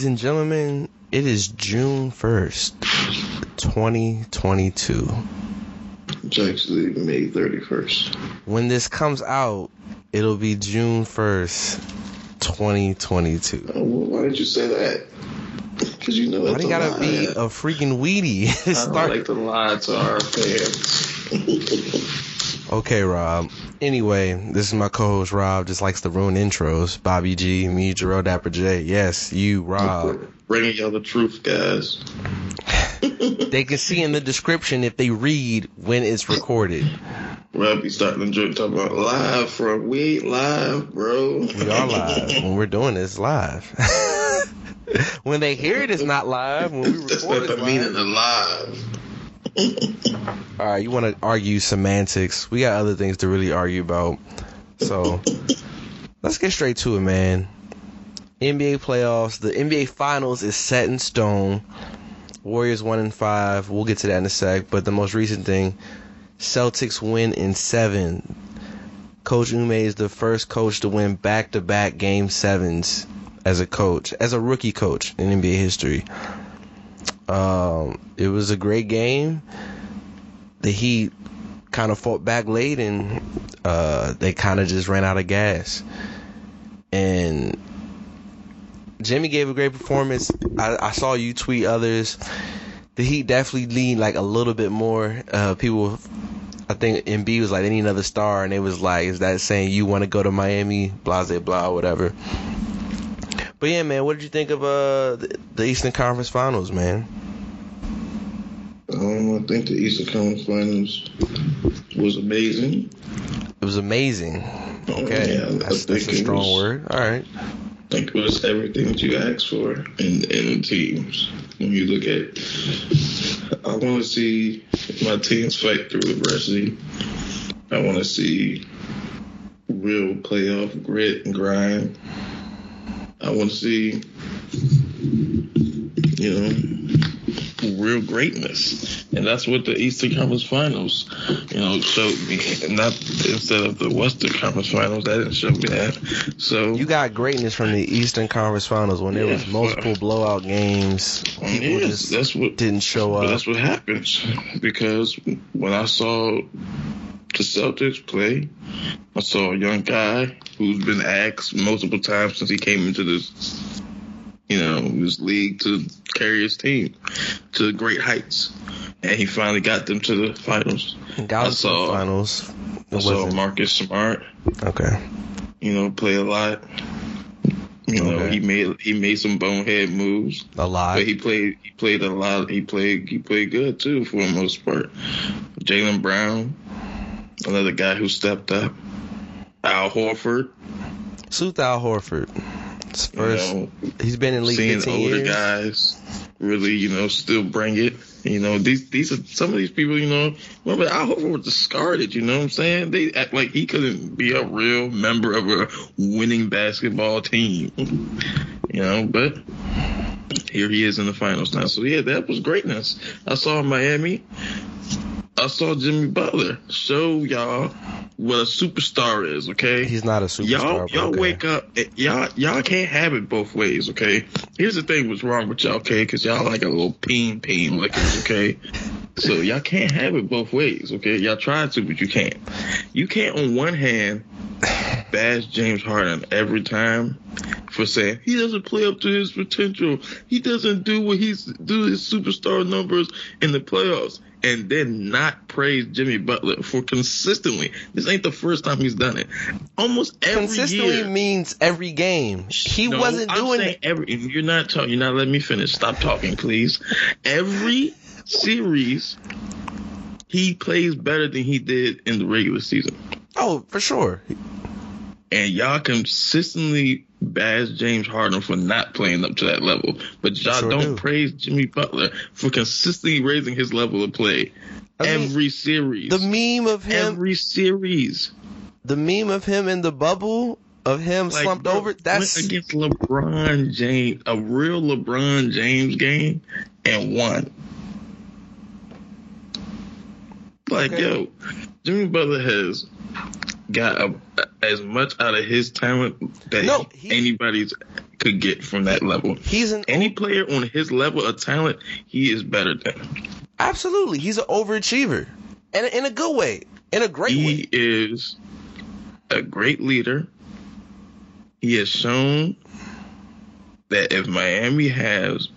Ladies and gentlemen, it is June 1st, 2022. It's actually May 31st. When this comes out, it'll be June 1st, 2022. Oh, well, why did you say that? Because you know Why that's do you gotta lie. be a freaking weedy? I don't Start- like to lie to our fans. Okay, Rob. Anyway, this is my co-host Rob. Just likes to ruin intros. Bobby G, me, Jerome Dapper J. Yes, you, Rob. Bringing y'all the truth, guys. they can see in the description if they read when it's recorded. Rob be starting to talking about live from we live, bro. We are live when we're doing this live. when they hear it, it's not live. When we That's record, not it's the meaning of live. All right, you want to argue semantics? We got other things to really argue about. So let's get straight to it, man. NBA playoffs. The NBA Finals is set in stone. Warriors one and five. We'll get to that in a sec. But the most recent thing, Celtics win in seven. Coach Ime is the first coach to win back-to-back game sevens as a coach, as a rookie coach in NBA history. Um, it was a great game. The Heat kind of fought back late and uh, they kind of just ran out of gas. And Jimmy gave a great performance. I, I saw you tweet others. The Heat definitely need like a little bit more. Uh, people, I think MB was like, they need another star, and it was like, is that saying you want to go to Miami? Blah, blah, blah, whatever. But yeah, man, what did you think of uh, the Eastern Conference Finals, man? I think the Eastern Conference Finals was amazing. It was amazing. Okay, Yeah, that's, that's a strong was- word. All right. I think it was everything that you asked for in in teams. When you look at, I want to see my teams fight through adversity. I want to see real playoff grit and grind. I want to see, you know, real greatness, and that's what the Eastern Conference Finals, you know, showed me. Not instead of the Western Conference Finals, that didn't show me that. So You got greatness from the Eastern Conference Finals when there was Yeah. multiple blowout games. People Yes, just that's what didn't show up. that's what happens because when I saw the Celtics play, I saw a young guy who's been asked multiple times since he came into this, you know, this league to carry his team to great heights, and he finally got them to the finals. Got I to the saw- finals. I saw Marcus Smart, okay. you know, play a lot. You know, Okay. he made he made some bonehead moves. A lot. But he played he played a lot. He played he played good too for the most part. Jaylen Brown, another guy who stepped up. Al Horford, Sooth Al Horford. First, you know, he's been in league seeing 15 older years. guys really, you know, still bring it. You know, these these are some of these people. You know, remember Al Horford was discarded. You know what I'm saying? They act like he couldn't be a real member of a winning basketball team. You know, but here he is in the finals now. So yeah, that was greatness. I saw Miami. I saw Jimmy Butler. Show y'all what a superstar is. Okay, He's not a superstar. y'all y'all okay. wake up eh, y'all y'all can't have it both ways okay? Here's the thing what's wrong with y'all okay? Because y'all like a little peen peen lickers okay? So y'all can't have it both ways okay? Y'all try to but you can't. You can't on one hand bash James Harden every time for saying he doesn't play up to his potential. He doesn't do what he's do his superstar numbers in the playoffs and then not praise Jimmy Butler for consistently. This ain't the first time he's done it. Almost every Consistently year. means every game. He No, wasn't I'm doing it. Every you're not talking. You're not letting me finish. Stop talking, please. Every series, he plays better than he did in the regular season, Oh, for sure. and y'all consistently bash James Harden for not playing up to that level, but y'all Sure don't do. praise Jimmy Butler for consistently raising his level of play I mean, every series. The meme of him, every series. the meme of him in the bubble of him Like, slumped bro, over. That's went against LeBron James, a real LeBron James game, and won. Like Okay. yo, Jimmy Butler has got a, as much out of his talent that No, he- anybody's could get from that level. he's an Any player on his level of talent, he is better than. absolutely he's an overachiever, and in a good way, in a great He way. He is a great leader. He has shown that if Miami has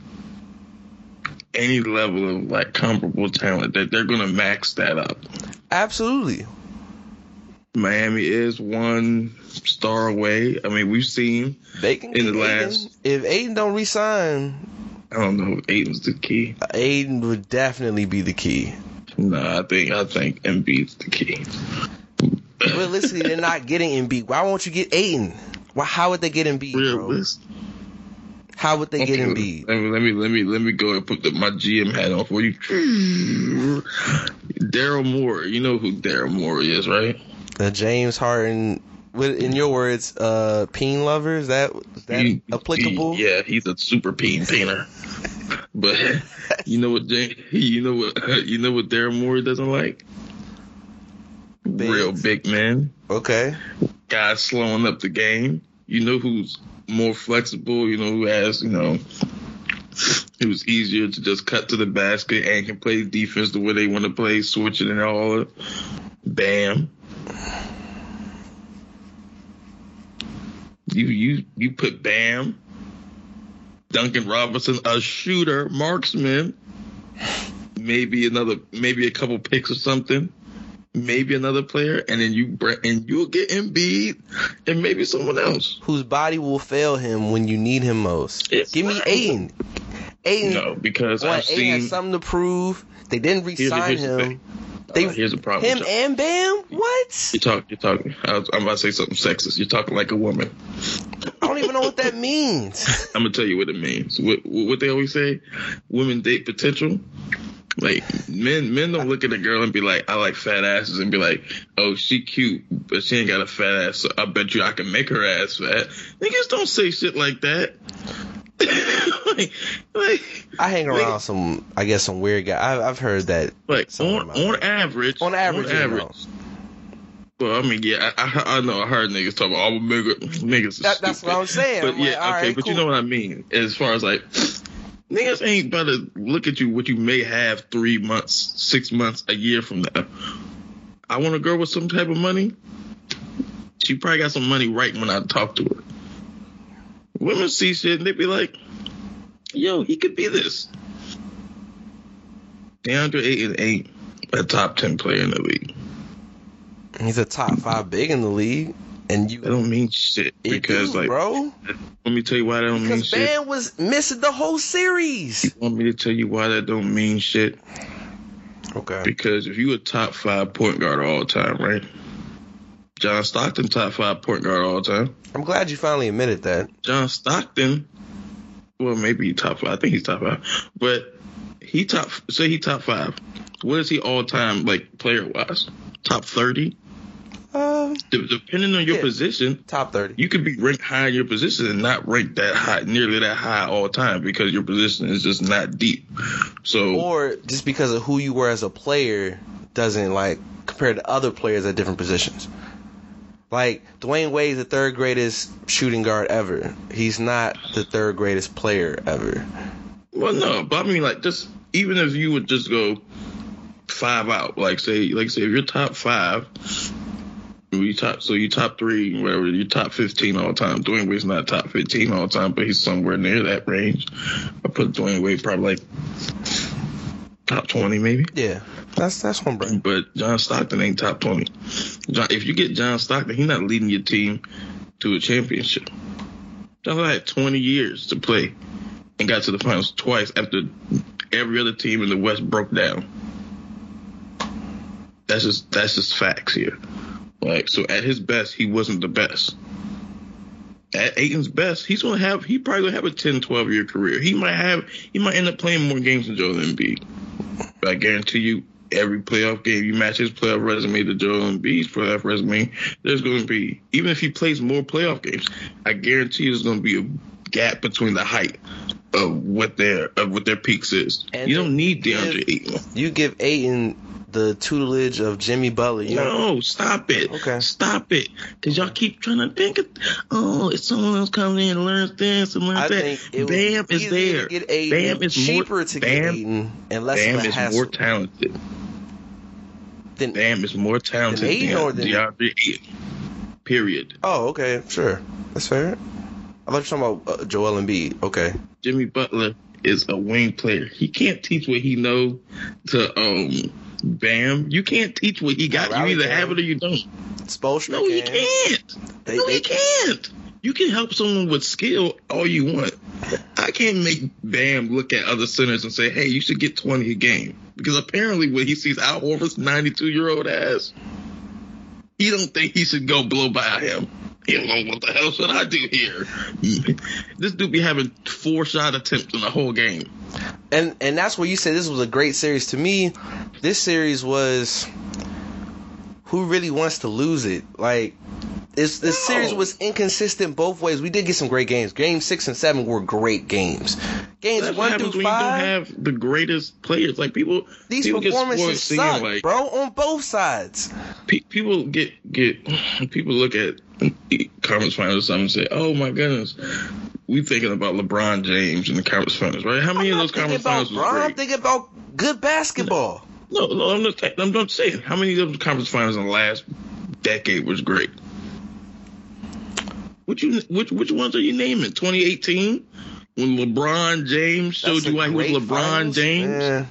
any level of like comparable talent, that they're gonna max that up. Absolutely. Miami is one star away. I mean, we've seen. They can In the Ayton. last- If Ayton don't resign, I don't know. if Ayton's the key. Ayton would definitely be the key. No, I think I think Embiid's the key. Realistically, they're not getting Embiid. Why won't you get Ayton? Why? How would they get Embiid, bro? Realist. How would they get Embiid? Let me let me let me let me go and put the, my GM hat on for you. Daryl Morey, you know who Daryl Morey is, right? The James Harden, in your words, uh, peen lover. Is that is that He- applicable? he- yeah, he's a super peen painter. But you know what, James, you know what, you know what Daryl Morey doesn't like? Real big men, Okay. guys slowing up the game. You know who's more flexible. You know who has, you know, who's easier to just cut to the basket and can play defense the way they want to play, switching and all. Bam. You you you put Bam, Duncan Robinson, a shooter, marksman, maybe another, maybe a couple picks or something, maybe another player, and then you and you'll get Embiid and maybe someone else. Whose body will fail him when you need him most? It's Give me. Ayton. Ayton. No, because I've Ayton seen. has something to prove. They didn't Here's the- re-sign here's the him. thing. They, Uh, here's a problem. him and Bam. What? You talk. You're talking. I was, I'm about to say something sexist. You're talking like a woman. I don't even know what that means. I'm gonna tell you what it means. What, what they always say, women date potential. Like men, men don't look at a girl and be like, "I like fat asses," and be like, "Oh, she cute, but she ain't got a fat ass. So I bet you I can make her ass fat." Niggas don't say shit like that. Like, like, I hang around some, I guess, some weird guy. I've, I've heard that. like on on average, On average, on average. know. Well, I mean, yeah, I, I, I know. I heard niggas talk about all niggas. Niggas, That- that's what I'm saying. But I'm yeah, like, okay, right, but you know what I mean. As far as like, niggas ain't about to look at you what you may have three months, six months, a year from now. I want a girl with some type of money. She probably got some money right when I talk to her. Women see shit and they be like, "Yo, he could be this." DeAndre Ayton ain't a top ten player in the league. He's a top five big in the league, and you That don't mean shit because, do, like, bro, let me tell you why that don't mean because shit. Bam was missing the whole series. You want me to tell you why that don't mean shit? Okay. Because if you a top five point guard all the time, right? John Stockton top five point guard all time. I'm glad you finally admitted that. John Stockton, well maybe top five. I think he's top five, but he top say he top five. What is he all time like player wise? Top thirty. Uh, De- depending on your Yeah. position, top thirty. you could be ranked high in your position and not ranked that high, nearly that high all time because your position is just not deep. So or just because of who you were as a player doesn't like compared to other players at different positions. Like Dwyane Wade's the third greatest shooting guard ever. He's not the third greatest player ever. Well, no, but I mean, like, just even if you would just go five out, like say, like say, if you're top five, you top, so you top three, whatever, you top fifteen all the time. Dwyane Wade's not top fifteen all the time, but he's somewhere near that range. I put Dwyane Wade probably like top twenty, maybe. Yeah, that's that's bro. But John Stockton ain't top twenty. John, if you get John Stockton, he's not leading your team to a championship. John had twenty years to play and got to the finals twice after every other team in the West broke down. That's just that's just facts here. Like so, at his best, he wasn't the best. at Ayton's best, he's gonna have he probably gonna have a 10, 12 year career. He might have he might end up playing more games than Joel Embiid. But I guarantee you, every playoff game you match his playoff resume to Joel Embiid's playoff resume, there's gonna be even if he plays more playoff games, I guarantee there's gonna be a gap between the height of what their of what their peaks is. And you don't need DeAndre Ayton. You give Ayton the tutelage of Jimmy Butler. You know, No, stop it. Okay. Stop it. Because y'all keep trying to think, of, oh, it's someone else coming in and learns this and learns I that. think Bam is there. to Bam is cheaper more, to Bam, get Ayton, and less Bam is more talented. Than Bam is more talented Than than or than- DeAndre. Period. Oh, okay, sure, that's fair. I thought you were talking about uh, Joel Embiid. Okay, Jimmy Butler is a wing player. He can't teach what he know to um Bam. You can't teach what he got. Riley You either can. have it or you don't. Spoelstra No, he can. can't. They- no, they- he can't. You can help someone with skill all you want. I can't make Bam look at other centers and say, "Hey, you should get 20 a game," because apparently when he sees Al Horford's 92 year old ass, he don't think he should go blow by him. He don't know what the hell should I do here. this dude be having four shot attempts in the whole game. and and that's where you said this was a great series. To me, this series was who really wants to lose it. Like this this No. series was inconsistent both ways. We did get some great games. Game six and seven were great games. Games That's one through when you don't have the greatest players. Like people, these people performances suck, like, bro, on both sides. pe- people get get people look at conference finals or something and say, "Oh my goodness, we thinking about LeBron James in the conference finals, right? How many of those conference finals was Bron, I'm great? thinking about good basketball. No, no, I'm just I'm just saying how many of those conference finals in the last decade was great. Which you which which ones are you naming? 2018 when LeBron James showed That's you why he was LeBron finals. James.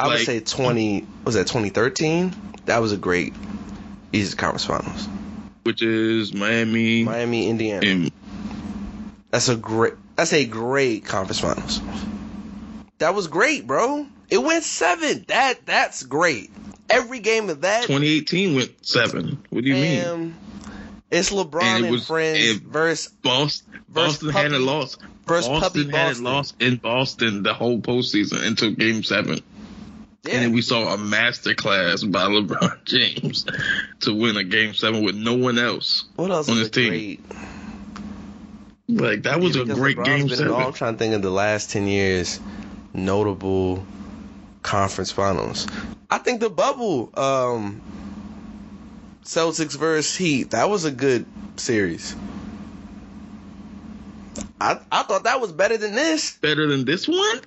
I would say 20. Was that 2013? That was a great East Conference Finals. Which is Miami, Miami, Indiana. and That's a great. That's a great conference finals. That was great, bro. It went seven. That that's great. Every game of that. 2018 went seven. What do you mean? It's LeBron And and, it was- friends it- versus Boston, Versus Boston Puppy- hadn't lost. versus Boston Puppy hadn't Boston. lost in Boston the whole postseason until Game Seven, yeah. and then we saw a masterclass by LeBron James to win a Game Seven with no one else. what else on his team. great? Like that was a great LeBron's Game in all- I'm trying to think of the last ten years notable conference finals. I think the bubble, um, Celtics versus Heat, that was a good series. I I thought that was better than this. Better than this one?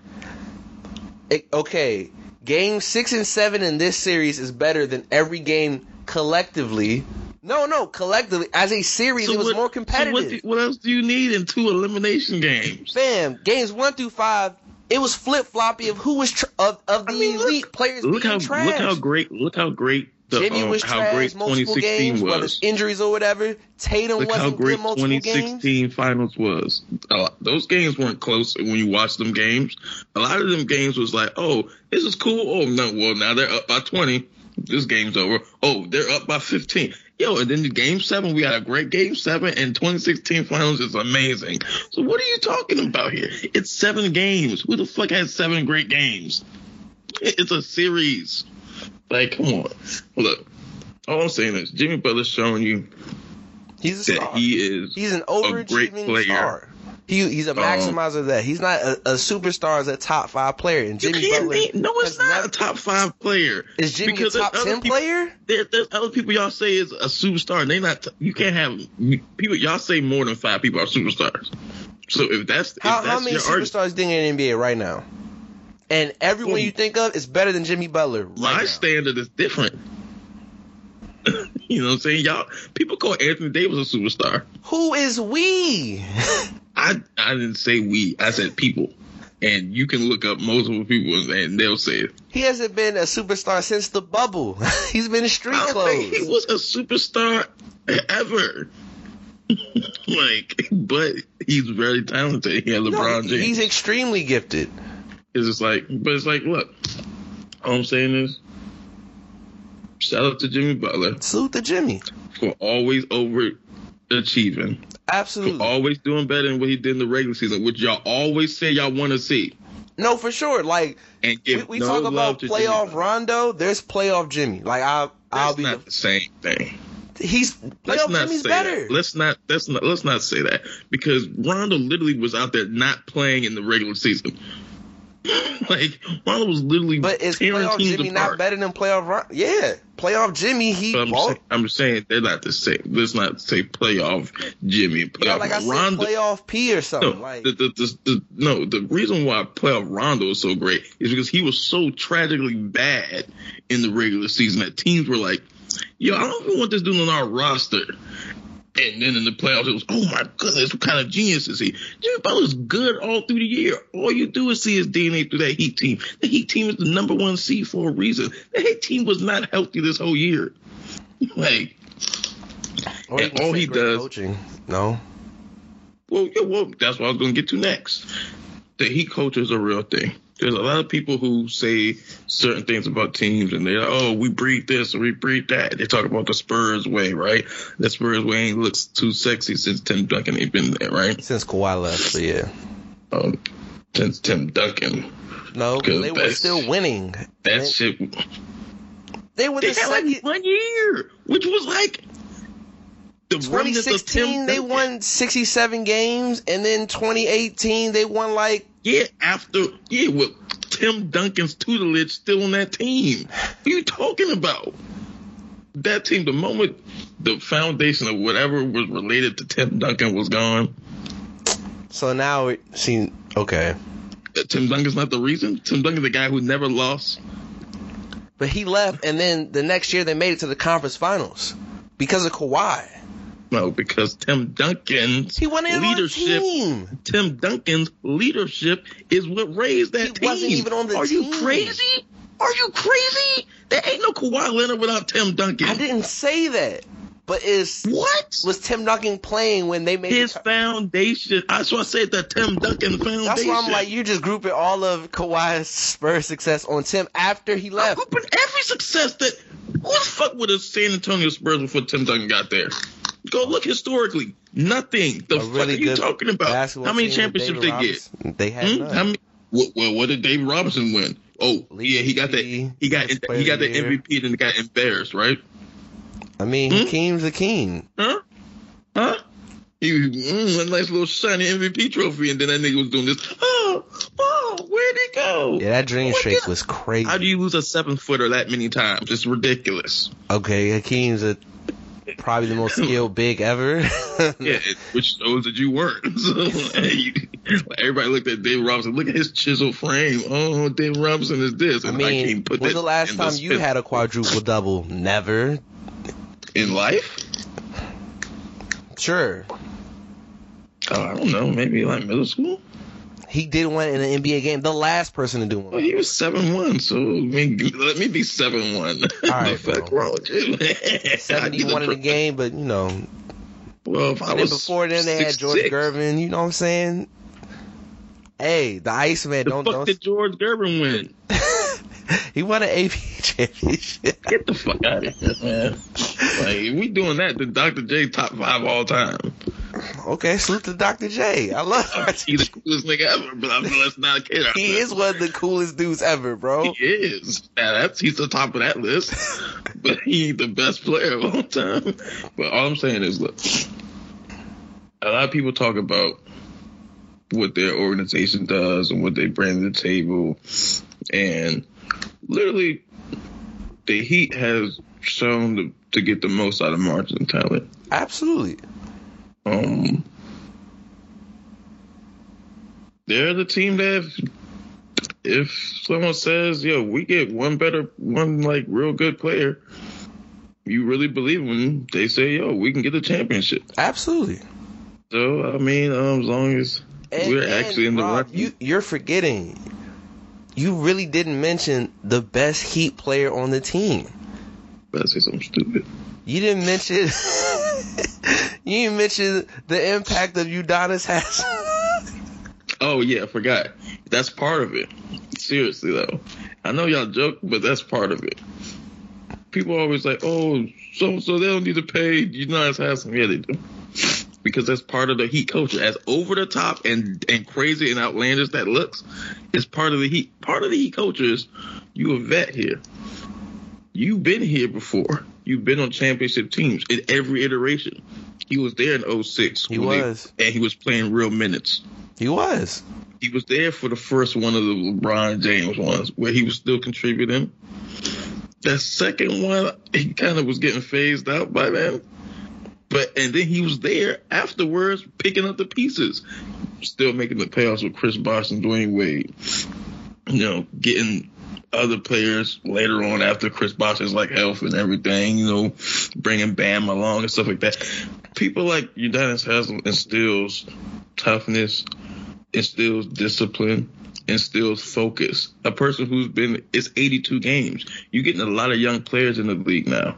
It- okay, game six and seven in this series is better than every game collectively. No, no, collectively as a series, it was what- more so competitive. what, do- what else do you need in two elimination games? Fam, games one through five, it was flip floppy of who was tr- of of the I mean, look- elite players Look being how trash. look how great look how great the Jimmy um, was how trash great multiple 2016 games, whether was. it's injuries or whatever. Tatum Look how wasn't great good multiple games. 2016 finals was. Lot- those games weren't close when you watch them games. A lot of them games was like, oh, this is cool. Oh no, well now they're up by 20. This game's over. Oh, they're up by 15. Yo, and then the game seven, we had a great game seven, and 2016 finals is amazing. So what are you talking about here? It's seven games. Who the fuck has seven great games? It's a series. Like, come on. Look, all I'm saying is Jimmy Butler's showing you He's a that star. he is He's an great overachieving player. star. He, he's a Um, maximizer of that. He's not a, a superstar as a top five player. And You Jimmy can't Butler name- no, it's not never- a top five player. Is Jimmy Because a top ten people- player? There, there's other people y'all say is a superstar. And they not. You can't have people. Y'all say more than five people are superstars. So if that's if How, that's how many your superstars think in the NBA right now? And everyone Well, you think of is better than Jimmy Butler. Right my now. standard is different. you know what I'm saying? Y'all people call Anthony Davis a superstar. Who is we? I I didn't say we. I said people. And you can look up multiple people and they'll say it. he hasn't been a superstar since the bubble. He's been in street I think he was a superstar ever. like, but he's very talented. He had No, LeBron James. he's extremely gifted. It's just like, but it's like, look, all I'm saying is, shout out to Jimmy Butler Salute to Jimmy. for always over overachieving, Absolutely. For always doing better than what he did in the regular season, which y'all always say y'all want to see. No, for sure. Like And we, we no talk about playoff Jimmy. Rondo. There's playoff Jimmy. Like I, I'll be. not the same thing. he's Let's playoff not Jimmy's say better. that. Let's not. Let's not. Let's not say that because Rondo literally was out there not playing in the regular season. like Rondo was literally But is playoff Jimmy not better than playoff Ron? Yeah, playoff Jimmy. He But I'm, saying, I'm saying they're not the same. Let's not say playoff Jimmy. Playoff yeah, like I said, Rondo. playoff P or no, something. like the, the, the, the, no, the reason why playoff Rondo is so great is because he was so tragically bad in the regular season that teams were like, yo, I don't even want this dude on our roster. And then in the playoffs, it was, oh my goodness, what kind of genius is he? Jimmy Butler's good all through the year. All you do is see his DNA through that Heat team. The Heat team is the number one seed for a reason. The Heat team was not healthy this whole year. Like, or you and all he does- coaching. No, Well, yeah, well, that's what I was going to get to next. The Heat culture is a real thing. There's a lot of people who say certain things about teams, and they're like, "Oh, we breed this or we breed that." They talk about the Spurs way, right? The Spurs way ain't looks too sexy since Tim Duncan ain't been there, right? since Kawhi left, but yeah, Um, since Tim Duncan, no, they were still winning. that shit. They were They the had second. like one year, which was like the remnants of 2016, Tim they won 67 games, and then 2018, they won like Yeah, after yeah, with Tim Duncan's tutelage still on that team. What are you talking about? That team, the moment the foundation of whatever was related to Tim Duncan was gone, So now it seems okay, uh, Tim Duncan's not the reason. Tim Duncan's the guy who never lost. but he left, and then the next year they made it to the conference finals because of Kawhi. No, because Tim Duncan's He won it on the leadership. team. Tim Duncan's leadership is what raised that He team. wasn't even on the Are team. you crazy? Are you crazy? There ain't no Kawhi Leonard without Tim Duncan. I didn't say that, but is What? was Tim Duncan playing when they made his the, foundation. That's why I said that Tim Duncan foundation. That's why I'm like, you just grouping all of Kawhi's Spurs success on Tim after he I'm left. grouping every success that. Who the fuck would have San Antonio Spurs before Tim Duncan got there? Go look historically. Nothing. The A fuck are you talking about? How many championships they get? They had Hmm? How many? What, what, what did David Robinson win? Oh, yeah, he got that. He got he got the. MVP and got embarrassed, right? I mean, Hmm? Hakeem's Hakeem. Huh? Huh? He mm, a nice little shiny MVP trophy, and then that nigga was doing this. Oh, oh, where'd he go? Yeah, that dream streak was crazy. How do you lose a seven footer that many times? It's ridiculous. Okay, Hakeem's a, probably the most skilled big ever. Yeah, which shows that you weren't. So you, everybody looked at David Robinson. Look at his chisel frame. Oh, David Robinson is this. I And mean, can't put when's the last time the you had a quadruple double? Never. in life? Sure. Oh, I don't know. Maybe like middle school. He did one in an NBA game. The last person to do Well, one. he was seven one. So I mean, let me be seven one. right, the fuck wrong with you? Seventy-one in the game, but you know. Well, if I was before then, they had George 6'6", Gervin. You know what I'm saying? Hey, the Iceman. The Don't fuck don't. did George Gervin win? he won an AP championship. Get the fuck out of here, man. like, if we doing that, then Dr. J top five all time. Okay, salute to Dr. J. I love him. He's the coolest nigga ever, but I'm, let's not kid. He is one of the coolest dudes ever, bro. He is. Now that's he's the top of that list, but he the best player of all time. But all I'm saying is, look, a lot of people talk about what their organization does and what they bring to the table, and literally, the Heat has shown to, to get the most out of margin talent. Absolutely. Um, they're the team that if, if someone says, "Yo, we get one better, one like real good player," you really believe when they say, "Yo, we can get the championship." Absolutely. So I mean, um, as long as And- we're and, actually in the Rob, run, You, you're forgetting. You really didn't mention the best Heat player on the team. better say something stupid. You didn't mention. you didn't mention the impact of Udonis has. Oh yeah, I forgot. That's part of it. Seriously though, I know y'all joke, but that's part of it. People always like, "Oh, so so they don't need to pay Udonis Haslem." Yeah, they do. because that's part of the Heat culture. As over the top and and crazy and outlandish that looks, it's part of the Heat. Part of the Heat culture is you a vet here. You've been here before. You've been on championship teams in every iteration. He was there in 06. He they- was. and he was playing real minutes. He was. He was there for the first one of the LeBron James ones where he was still contributing. That second one, he kind of was getting phased out by then. But and then he was there afterwards, picking up the pieces, still making the playoffs with Chris Bosh and Dwyane Wade. You know, getting other players later on after Chris Bosh's like health and everything. You know, bringing Bam along and stuff like that. People like Udonis Haslem instills toughness, instills discipline, instills focus. A person who's been it's 82 games. You're getting a lot of young players in the league now,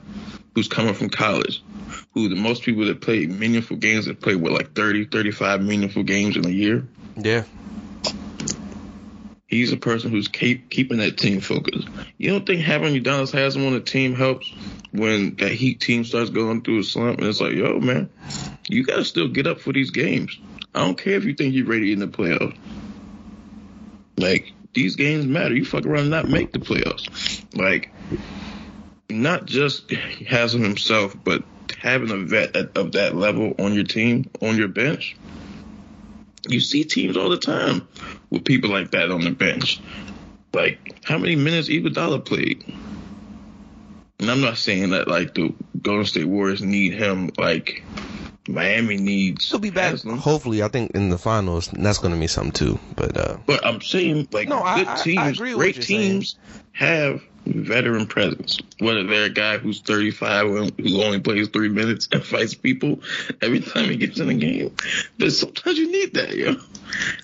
who's coming from college. Who the most people that play meaningful games that play with like 30, 35 meaningful games in a year. Yeah. He's a person who's keep, keeping that team focused. You don't think having Udonis Haslem on the team helps when that Heat team starts going through a slump and it's like, yo, man, you got to still get up for these games. I don't care if you think you're ready in the playoffs. Like, these games matter. You fuck around and not make the playoffs. Like, not just Haslem himself, but having a vet of that level on your team, on your bench. You see teams all the time with people like that on the bench. Like, how many minutes Iguodala played? And I'm not saying that like the Golden State Warriors need him like Miami needs. He'll be back. Haslem. Hopefully, I think in the finals, that's going to mean something too. But uh, But I'm saying like No, good I- I teams, great you're saying. teams have veteran presence. Whether they're a guy who's 35 and who only plays three minutes and fights people every time he gets in the game, but sometimes you need that, yo.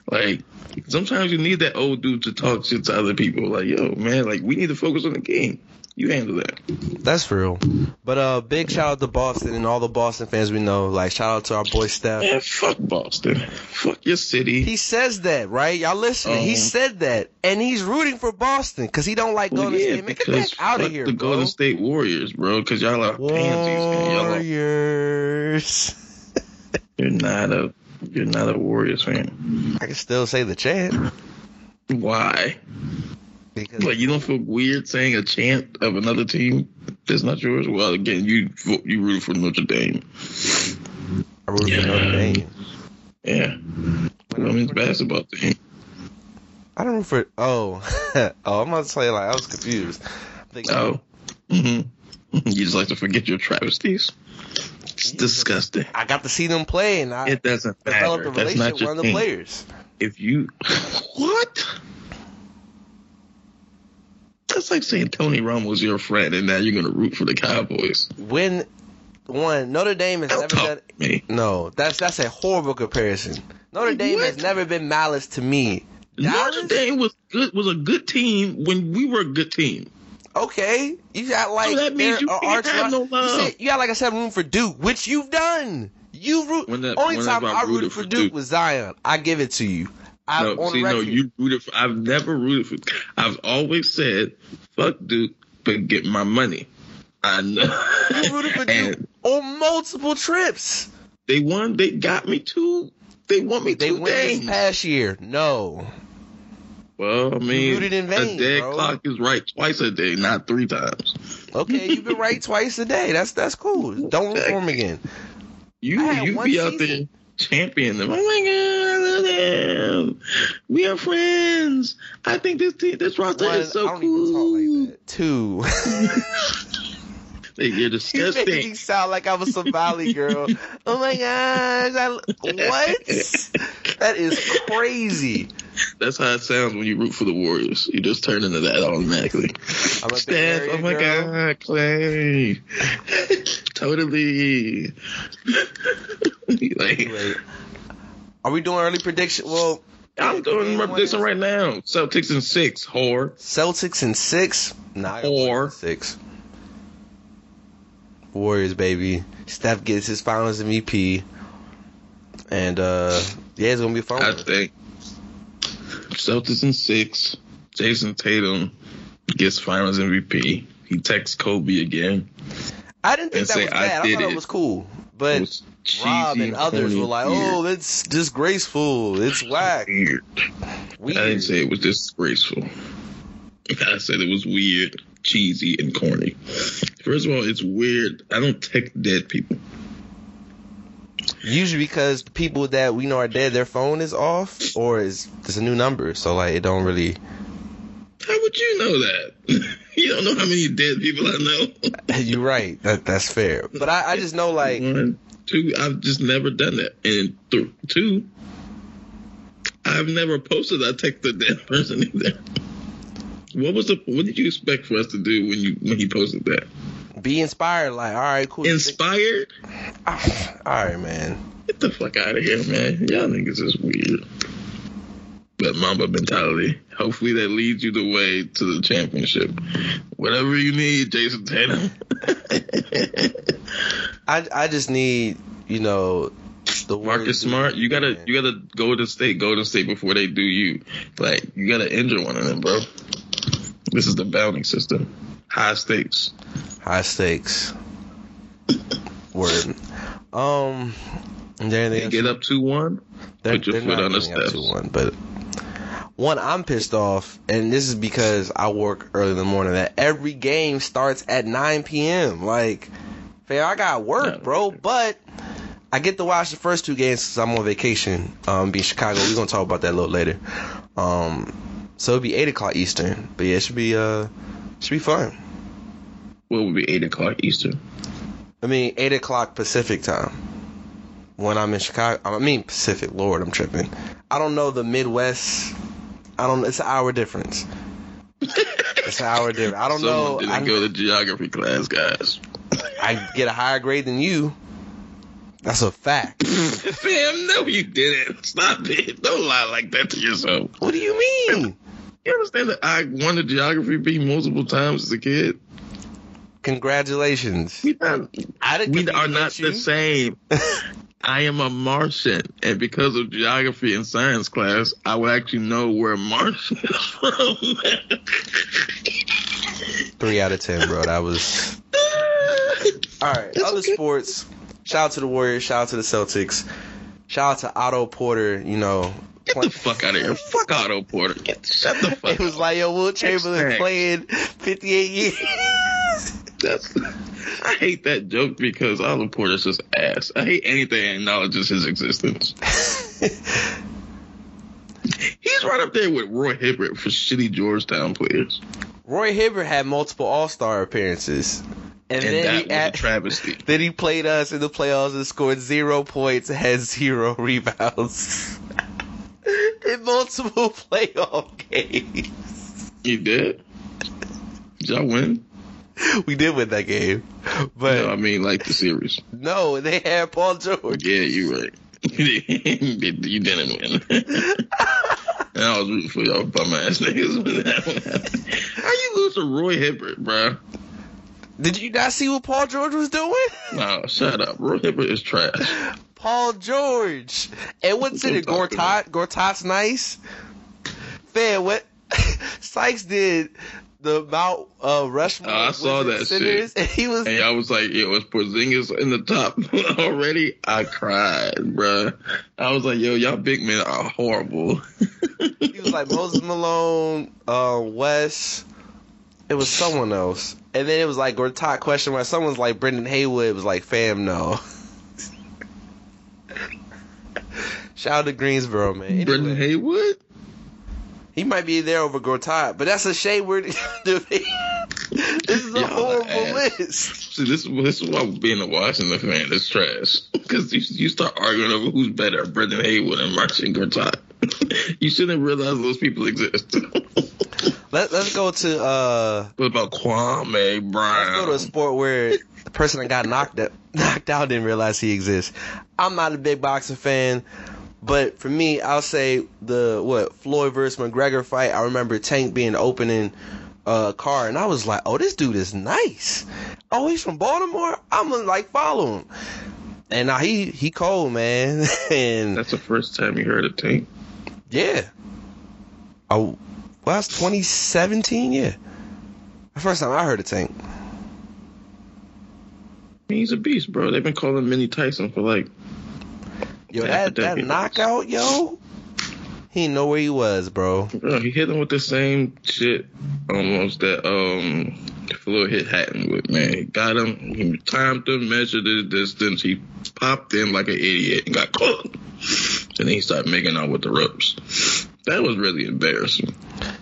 Like sometimes you need that old dude to talk shit to other people. Like, yo, man, like we need to focus on the game. You handle that. that's real. But uh, big shout out to Boston and all the Boston fans we know. Like shout out to our boy Steph. Man, fuck Boston. Fuck your city. He says that, right? Y'all listening? he Um, said that, and he's rooting for Boston because he don't like Well, Golden yeah, State. Man, get the heck out of here, the bro. Golden State Warriors, bro. Because y'all are pansies. Y'all are, Warriors. you're not a you're not a Warriors fan. I can still say the chant Why? Because Like you don't feel weird saying a chant of another team that's not yours. Well, again, you you root for Notre Dame. I root for Notre Dame. Yeah, women's basketball team. I don't root for. Oh, oh, I'm about to say like I was confused. Thinking, Oh, hmm you just like to forget your travesties. It's disgusting. I got to see them play, and I It doesn't developed matter. a That's relationship with your one of the players. If you what? That's like saying Tony Romo's your friend, and now you're gonna root for the Cowboys. When one Notre Dame has Don't never done. No, that's that's a horrible comparison. Notre Dame has never been malice to me. Notre Dallas? Dame was good. Was a good team when we were a good team. Okay, you got like So that means you uh, can't arch- have no You, love. said, you got like I said, room for Duke, which you've done. You root. The- only time I rooted rooted for for Duke, Duke. was Zion. I give it to you. I No, see, no, you rooted for. I've never rooted for. I've always said, "Fuck Duke, but get my money." I know. You rooted for Duke on multiple trips. they won. They got me two. They want me They two went this past year. No, Well, I mean, rooted in a dead bro. clock is right twice a day, not three times. okay, you've been right twice a day. That's that's cool. Don't root for him again. You you be out there season. Championing them. Oh my god, I love them. We are friends. I think this team, this roster One, is so I don't cool. even talk like that. Two. You're You disgusting. made me sound like I was some Valley girl. Oh my gosh! I, what? That is crazy. That's how it sounds when you root for the Warriors. You just turn into that automatically. Steph, oh my girl. god, Clay. totally. like, Wait. Are we doing early prediction? Well, I'm doing my Game prediction right now. Celtics in six, whore. Celtics in six. Nah, I. Warriors six. Warriors, baby. Steph gets his Finals MVP, and uh, yeah, it's gonna be a fun. I one. think Celtics in six. Jayson Tatum gets Finals MVP. He texts Kobe again. I didn't think that say, was "I bad. I, did thought it it." was cool But Rob and others were like, weird. "Oh, that's disgraceful. It's whack." weird. Weird. I didn't say it was disgraceful. I said it was weird, cheesy, and corny. First of all, it's weird. I don't text dead people. Usually because the people that we know are dead, their phone is off or is it's a new number, so like it don't really. How would you know that? you don't know how many dead people I know. You're right. That that's fair. But I, I just know like One, two. I've just never done that. And th- two, I've never posted. I text a dead person either. What was the? What did you expect for us to do when you when he posted that? be inspired. Like all right, cool. Inspired? Ah, all right, man. Get the fuck out of here, man. Y'all niggas is weird. But Mamba mentality. Hopefully that leads you the way to the championship. Whatever you need, Jayson Tatum. I I just need you know the Marcus Smart, you gotta you gotta go to state, go to state before they do you. Like you gotta injure one of them, bro. This is the bounding system. High stakes. high stakes. Word. Um. Anything They get up two one. They're, Put your they're foot on the steps. 2-1, but one, I'm pissed off, and this is because I work early in the morning. That every game starts at 9 p.m. Like, fam, I got work, bro. But I get to watch the first two games because I'm on vacation. Um, be in Chicago. We're gonna talk about that a little later. Um, so it'll be eight o'clock Eastern. But yeah, it should be uh, should be fun. What would be eight o'clock Eastern? I mean, eight o'clock Pacific time. When I'm in Chicago, I mean Pacific. Lord, I'm tripping. I don't know the Midwest. I don't. Know. It's an hour difference. It's an hour difference. I don't Someone know. didn't I, go to geography class, guys. I get a higher grade than you. That's a fact. Fam, no, you didn't. Stop it. Don't lie like that to yourself. What do you mean? You understand that I won the geography bee multiple times as a kid? Congratulations. We not, I didn't we are not you. the same. I am a Martian, and because of geography and science class, I would actually know where Martian is from. Three out of ten, bro. That was all right. That's Other okay. sports. Shout out to the Warriors. Shout out to the Celtics. Shout out to Otto Porter. You know, Get the fuck out of here. Fuck Otto Porter. Get, shut the fuck It was up. like, yo, Wilt Chamberlain playing 58 years. That's, I hate that joke because Otto Porter's just ass. I hate anything that acknowledges his existence. He's right up there with Roy Hibbert for shitty Georgetown players. Roy Hibbert had multiple All Star appearances, and, And then that he was had- a travesty. then he played us in the playoffs and scored zero points, and had zero rebounds in multiple playoff games. He did? Did y'all win? We did win that game, but no, I mean like the series. no, they had Paul George. Yeah, you're right. you didn't win. and I was rooting for y'all bum ass niggas when that one happened. How you lose to Roy Hibbert, bruh? Did you not see what Paul George was doing? No, shut up. Roy Hibbert is trash. Paul George. And what's in it? Don't talk to me. Gortat? Gortat's nice? Fan, what? Sykes did the Mount uh, Rushmore. I saw that centers, And he was. And I was like, yo, was Porzingis in the top already? I cried, bruh. I was like, yo, y'all big men are horrible. He was like Moses Malone, uh, Wes. It was someone else. And then it was like Gortat question mark. Someone's like Brendan Haywood. Was like, fam, no. Shout out to Greensboro, man. Brendan Anyway, Haywood? He might be there over Gortat, but that's a shame. We're this is a horrible ass. list. See, this is this is why being a Washington fan is trash. Because you, you start arguing over who's better, Brendan Haywood and Marcin Gortat. you shouldn't realize those people exist. Let, let's go to uh, what about Kwame Brown? let's go to a sport where the person that got knocked out, knocked out didn't realize he exists. I'm not a big boxing fan, but for me, I'll say the what Floyd versus McGregor fight. I remember Tank being opening uh, car, and I was like, "Oh, this dude is nice. Oh, he's from Baltimore. I'm gonna like follow him." And now he he cold man, and That's the first time you heard of Tank. yeah. Oh, well, that's 2017. Yeah, the first time I heard of Tank. He's a beast, bro. They've been calling him Mini Tyson for like Yo, that that knockout, yo. He didn't know where he was, bro. Bro, he hit him with the same shit almost that um Floyd hit Hatton with, man. He got him, he timed him, measured his distance, he popped in like an idiot and got caught. And then he started making out with the ropes. That was really embarrassing.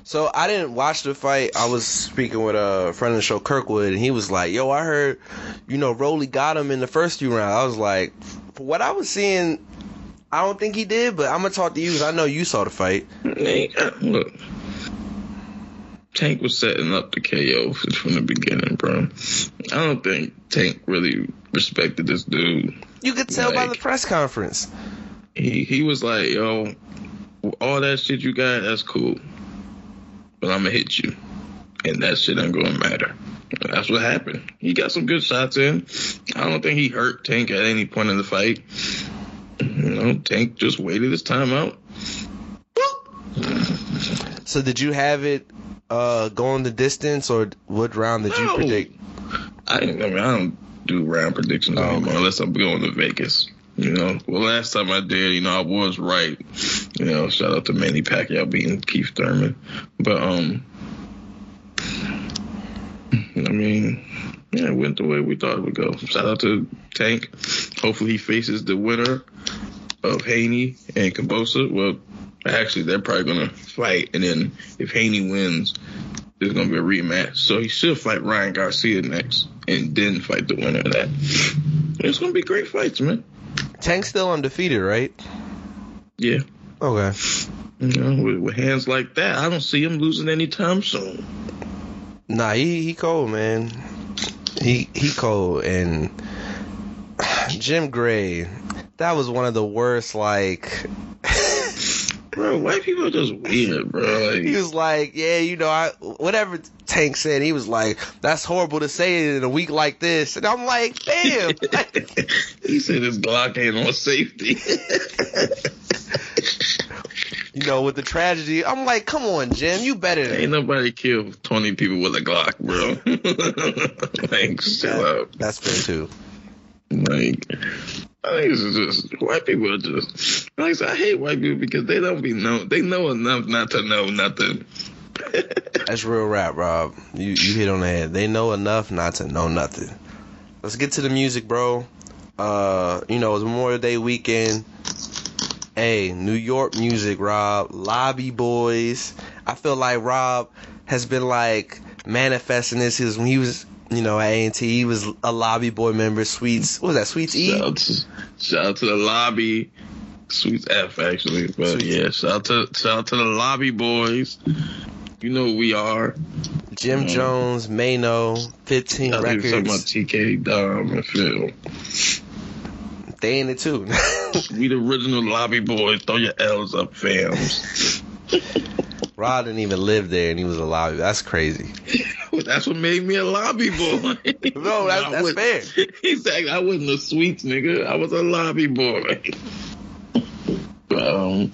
So I didn't watch the fight. I was speaking with a friend of the show, Kirkwood, and he was like, "Yo, I heard, you know, Rolly got him in the first few rounds." I was like, "For what I was seeing, I don't think he did." But I'm gonna talk to you because I know you saw the fight. Man, look. Tank was setting up the KO from the beginning, bro. I don't think Tank really respected this dude. You could tell by the press conference. he he was like, yo, all that shit you got, that's cool. But I'm gonna hit you. And that shit ain't gonna matter. That's what happened. He got some good shots in. I don't think he hurt Tank at any point in the fight. You know, Tank just waited his time out. So did you have it uh, going the distance, or what round did you predict? I, I mean, I don't do round predictions Oh, anymore okay. unless I'm going to Vegas. You know, well, last time I did, you know, I was right. You know, shout out to Manny Pacquiao beating Keith Thurman. But, um, I mean, yeah, it went the way we thought it would go. Shout out to Tank. Hopefully he faces the winner of Haney and Kambosos. Well, actually, they're probably going to fight. And then if Haney wins, there's going to be a rematch. So he should fight Ryan Garcia next and then fight the winner of that. It's going to be great fights, man. Tank's still undefeated, right? Yeah. Okay. You know, with, with hands like that, I don't see him losing anytime soon. Nah, he he cold, man. He he cold, and Jim Gray, that was one of the worst. Like Bro, white people are just weird, bro. Like, he was like, yeah, you know, I whatever Tank said, he was like, that's horrible to say it in a week like this, and I'm like, damn. he said his Glock ain't on safety. you know, with the tragedy, I'm like, come on, Jim, you better than ain't nobody killed 20 people with a Glock, bro. like, shut up. That's fair too. Like, I think it's just white people are just like I hate white people because they don't be know they know enough not to know nothing. That's real rap, Rob. You you hit on the head. They know enough not to know nothing. Let's get to the music, bro. Uh, you know, it's Memorial Day weekend. Hey, New York music, Rob. Lobby Boys. I feel like Rob has been like manifesting this. Because when he was, you know, at A&T, he was a Lobby Boy member. Sweets, what was that? Sweets E. Shout out, to, shout out to the lobby, Sweets F actually, but Sweets. yeah, shout out to shout out to the lobby boys. You know who we are. Jim Mhm. Jones, Maino, 15 I think talking about. TK, Dom, and Phil. They in it too. We the original lobby boys. Throw your L's up, fams. Rod didn't even live there, and he was a lobby. That's crazy. That's what made me a lobby boy. No, that's, I that's was- fair. Exactly. I wasn't a sweets nigga. I was a lobby boy. um,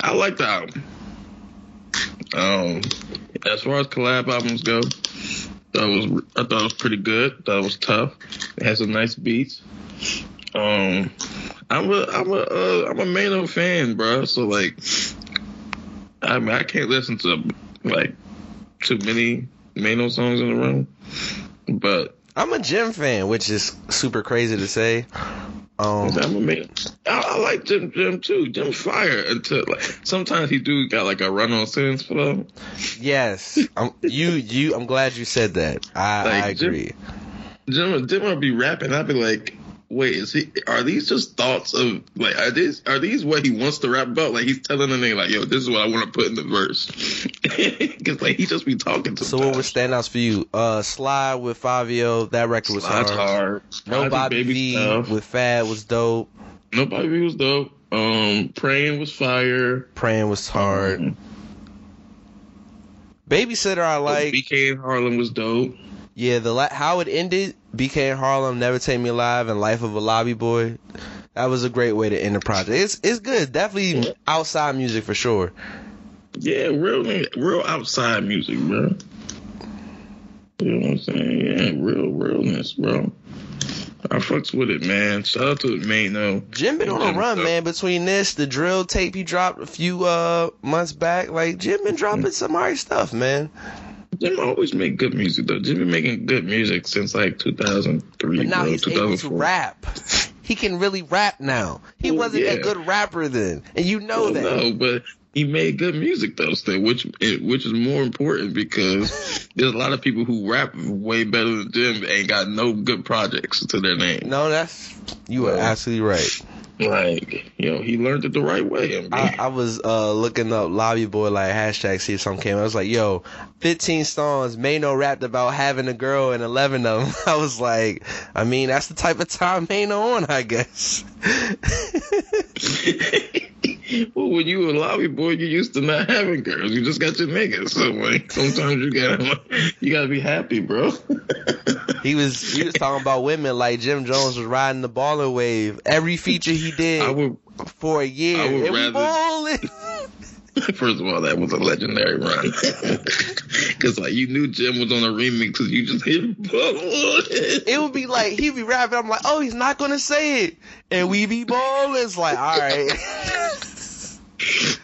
I like the album. Um, as far as collab albums go, that was I thought it was pretty good. That was tough. It has some nice beats. Um, I'm a I'm a uh, I'm a Maino fan, bro. So like, I mean, I can't listen to like too many Maino songs in the room. but I'm a Jim fan, which is super crazy to say. Um, I'm a man. I, I like Jim Jim too. Jim fire until like sometimes he do got like a run on sentence flow. yes, I'm, you you. I'm glad you said that. I, Like, I Jim- agree. Jim Jim would be rapping. I'd be like, wait, is he? Are these just thoughts of like? Are these are these what he wants to rap about? Like he's telling the nigga like, yo, this is what I want to put in the verse. Because like he just be talking to. So what were standouts for you? Uh, Slide with Fabio, that record was Slide's hard. hard. No Ozzy V stuff. with Fad was dope. Nobody V was dope. Um, praying was fire. Praying was hard. Um, Babysitter I like. BK in Harlem was dope. Yeah, the la- how it ended, BK in Harlem, Never Take Me Alive, and Life of a Lobby Boy. That was a great way to end the project. It's it's good, definitely outside music for sure. Yeah, real real outside music, bro. You know what I'm saying? Yeah, real realness, bro. I fucks with it, man. Shout out to Maino. Jim been on a run, man. Between this, the drill tape he dropped a few uh months back, like Jim been dropping some alright stuff, man. Jim always make good music though. Jim has been making good music since like 2003, But now bro, he's able to rap. He can really rap now. He Well, wasn't a good rapper then, and you know Well, that. No, but he made good music though, still, which which is more important because there's a lot of people who rap way better than Jim ain't got no good projects to their name. No, that's you are absolutely right. Like, you know, he learned it the right way. I mean, I, I was uh, looking up Lobby Boy like hashtag see if something came. I was like, yo, 15 songs. Maino rapped about having a girl and 11 of them. I was like, I mean, that's the type of time Maino on, I guess. well, when you were a lobby boy, you used to not having girls. You just got your niggas. So like, sometimes you gotta you gotta be happy, bro. he was he was talking about women like Jim Jones was riding the baller wave. Every feature he did I would for a year. I would rather-. First of all, that was a legendary run. Because like you knew Jim was on a remix because you just hit ball. It would be like he'd be rapping. I'm like, oh, he's not gonna say it, and we be ballin'. It's like, all right.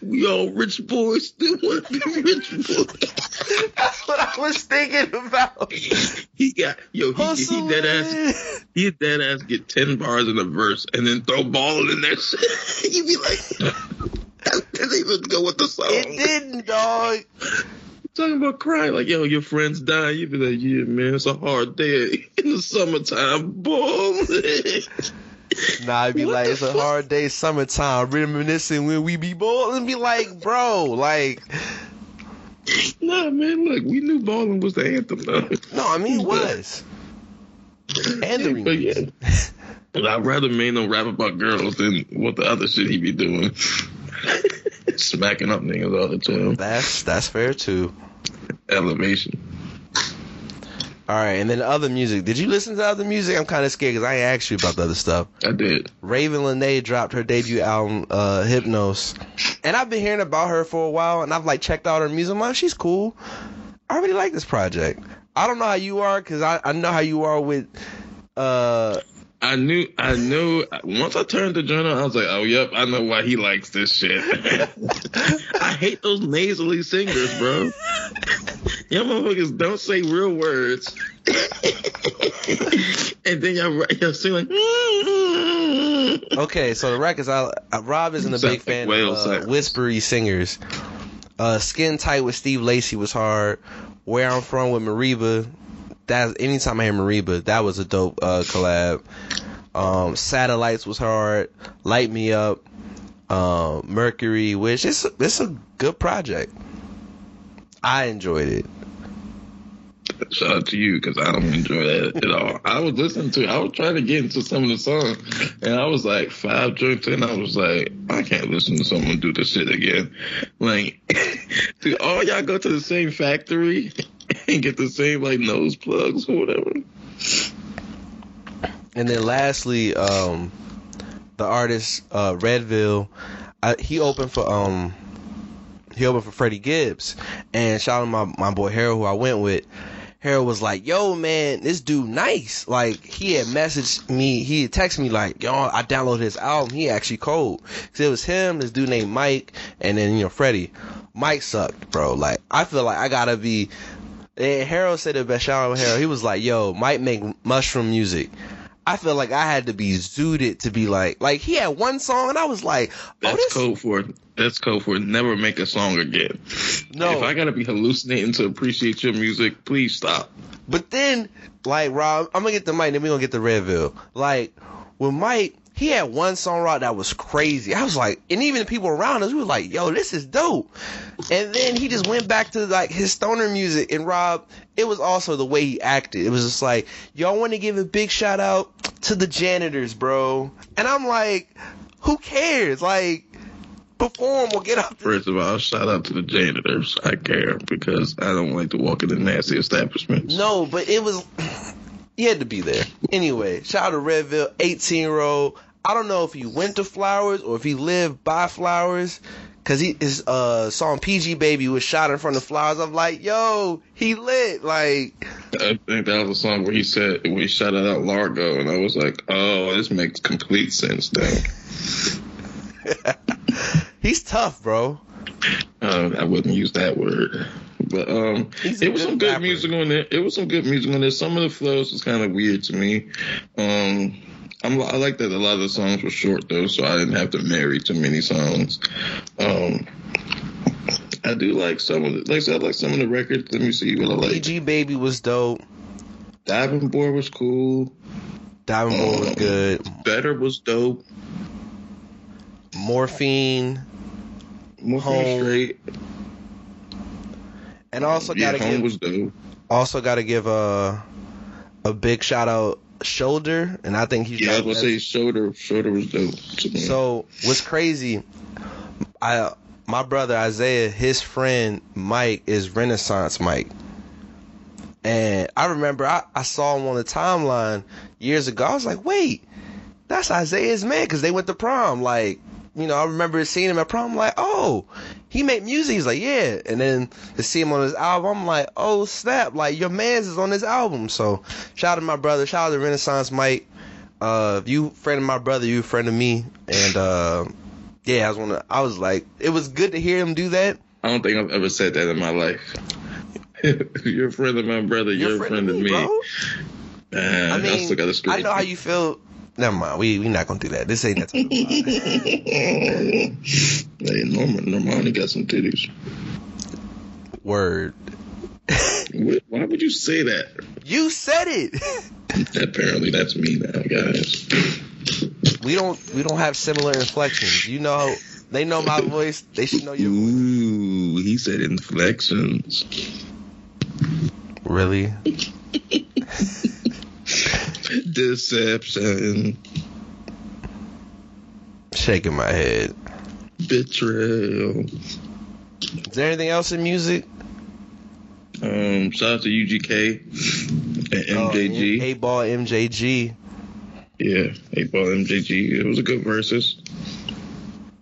we all rich boys still want to be rich boys. That's what I was thinking about. He got yo, he, he dead ass he dead ass get ten bars in a verse and then throw ball in there. shit. you be like, that didn't even go with the song. It didn't, dog. Talking about crying, like yo, your friends dying. You be like, yeah, man, it's a hard day in the summertime. Boom. Nah, it'd be What like it's a hard day, summertime, reminiscing when we be ballin'. Be like, bro, like, nah, man, look, we knew balling was the anthem though. no, I mean, it was. And the remix. yeah. I'd rather Maino rap about girls than what the other shit he be doing. Smacking up niggas all the time. That's that's fair too. Elevation. All right, and then other music. Did you listen to other music? I'm kind of scared because I ain't asked you about the other stuff. I did. Ravyn Lenae dropped her debut album, uh, Hypnos, and I've been hearing about her for a while, and I've like checked out her music. I'm like, she's cool. I really like this project. I don't know how you are because I, I know how you are with. Uh, I knew, I knew. Once I turned the journal, I was like, "Oh, yep, I know why he likes this shit." I hate those nasally singers, bro. Y'all motherfuckers don't say real words, and then y'all y'all sing like. okay, so the records. I, I Rob isn't a big fan of uh, whispery singers. Uh, Skin Tight with Steve Lacy was hard. Where I'm From with Mereba. That's anytime I hear Mereba, that was a dope uh, collab. Um, Satellites was hard. Light Me Up. Um, Mercury, which it's it's a good project. I enjoyed it. Shout out to you because I don't enjoy that at all. I was listening to, I was trying to get into some of the songs, and I was like five joints in. I was like, I can't listen to someone do this shit again. Like, do all y'all go to the same factory and get the same like nose plugs or whatever? And then lastly, um, the artist uh, Redveil, I, he opened for um, he opened for Freddie Gibbs, and shout out my my boy Harold who I went with. Harold was like, "Yo, man, this dude nice." Like he had messaged me, he had texted me like, "Yo, I downloaded his album. He actually cold." Cause it was him, this dude named Mike, and then you know Freddie. Mike sucked, bro. Like I feel like I gotta be. And Harold said it best. Shout out to Harold. He was like, "Yo, Mike make mushroom music." I feel like I had to be zooted to be like, like he had one song, and I was like, "Oh, That's this." code for that's code for never make a song again. No. if I gotta be hallucinating to appreciate your music, please stop. But then, like Rob, I'm gonna get the mic, and then we gonna get the Redveil. Like with Mike, he had one song rock that was crazy. I was like, and even the people around us, we was like, "Yo, this is dope." And then he just went back to like his stoner music. And Rob, it was also the way he acted. It was just like, y'all want to give a big shout out to the janitors, bro. And I'm like, who cares? Like, perform or get up. First of all, shout out to the janitors. I care because I don't like to walk in into nasty establishments. No, but it was. He had to be there. Anyway, shout out to Redveil, 18 year old. I don't know if he went to Flowers or if he lived by Flowers, Cause he his uh song PG Baby was shot in front of flowers. I'm like, yo, he lit. Like I think that was a song where he said we shot it out Largo, and I was like, oh, this makes complete sense now. he's tough, bro. Uh, I wouldn't use that word, but um, it was good some good rapper. music on there. It was some good music on there. Some of the flows was kind of weird to me. Um, I'm, I like that a lot of the songs were short though, so I didn't have to marry too many songs. Um, I do like some of the, like I said, I like some of the records. Let me see what I like. PG Baby was dope. Diving Board was cool. Diamond Boy was good. Better was dope. Morphine. More Home. straight. And also yeah, gotta Home give was dope. also gotta give a a big shout out Shoulder, and I think he's Yeah, I was gonna say shoulder. Shoulder was dope. So what's crazy? I my brother Isaiah, his friend Mike is Renaissance Mike, and I remember I, I saw him on the timeline years ago. I was like, wait, that's Isaiah's man because they went to prom. Like, you know, I remember seeing him at prom. I'm like, oh, he made music. He's like, yeah, and then to see him on his album, I'm like, oh snap, like your man's is on this album. So shout out to my brother, shout out to Renaissance Mike uh, if you friend of my brother, you friend of me, and uh, yeah, I was wanna, I was like, it was good to hear him do that. I don't think I've ever said that in my life. you're a friend of my brother. You're, a friend, of me. Man, I I, mean, a. I know how you feel. Never mind, we we not gonna do that. This ain't that. Type of podcast. hey, Norman, Normani got some titties. Word, Why would you say that? you said it. Apparently, that's me now, guys. we don't we don't have similar inflections. You know, they know my voice. They should know your voice. Ooh, he said inflections. Really? Deception. Shaking my head. Betrayal. Is there anything else in music? Um, shout out to UGK and Oh, MJG. Eight ball MJG. Yeah, 8 ball MJG. It was a good versus.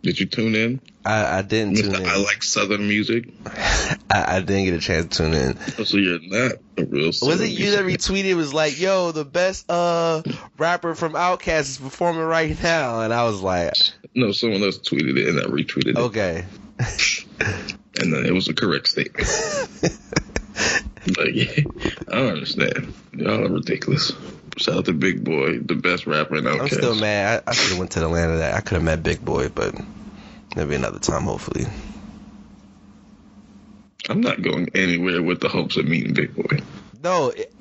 Did you tune in? I, I didn't tune in. I like Southern music. I, I didn't get a chance to tune in. So you're not a real Was it you that retweeted? It was like, "Yo, the best uh rapper from Outkast is performing right now," and I was like, No, someone else tweeted it and I retweeted it. "Okay." And then it was a correct statement. like, yeah, I don't understand. Y'all are ridiculous. Shout out to Big Boi, the best rapper in Outkast. I'm still mad. I, I should have went to Atlanta. That I could have met Big Boi, but maybe another time, hopefully. I'm not going anywhere with the hopes of meeting Big Boi. No, it,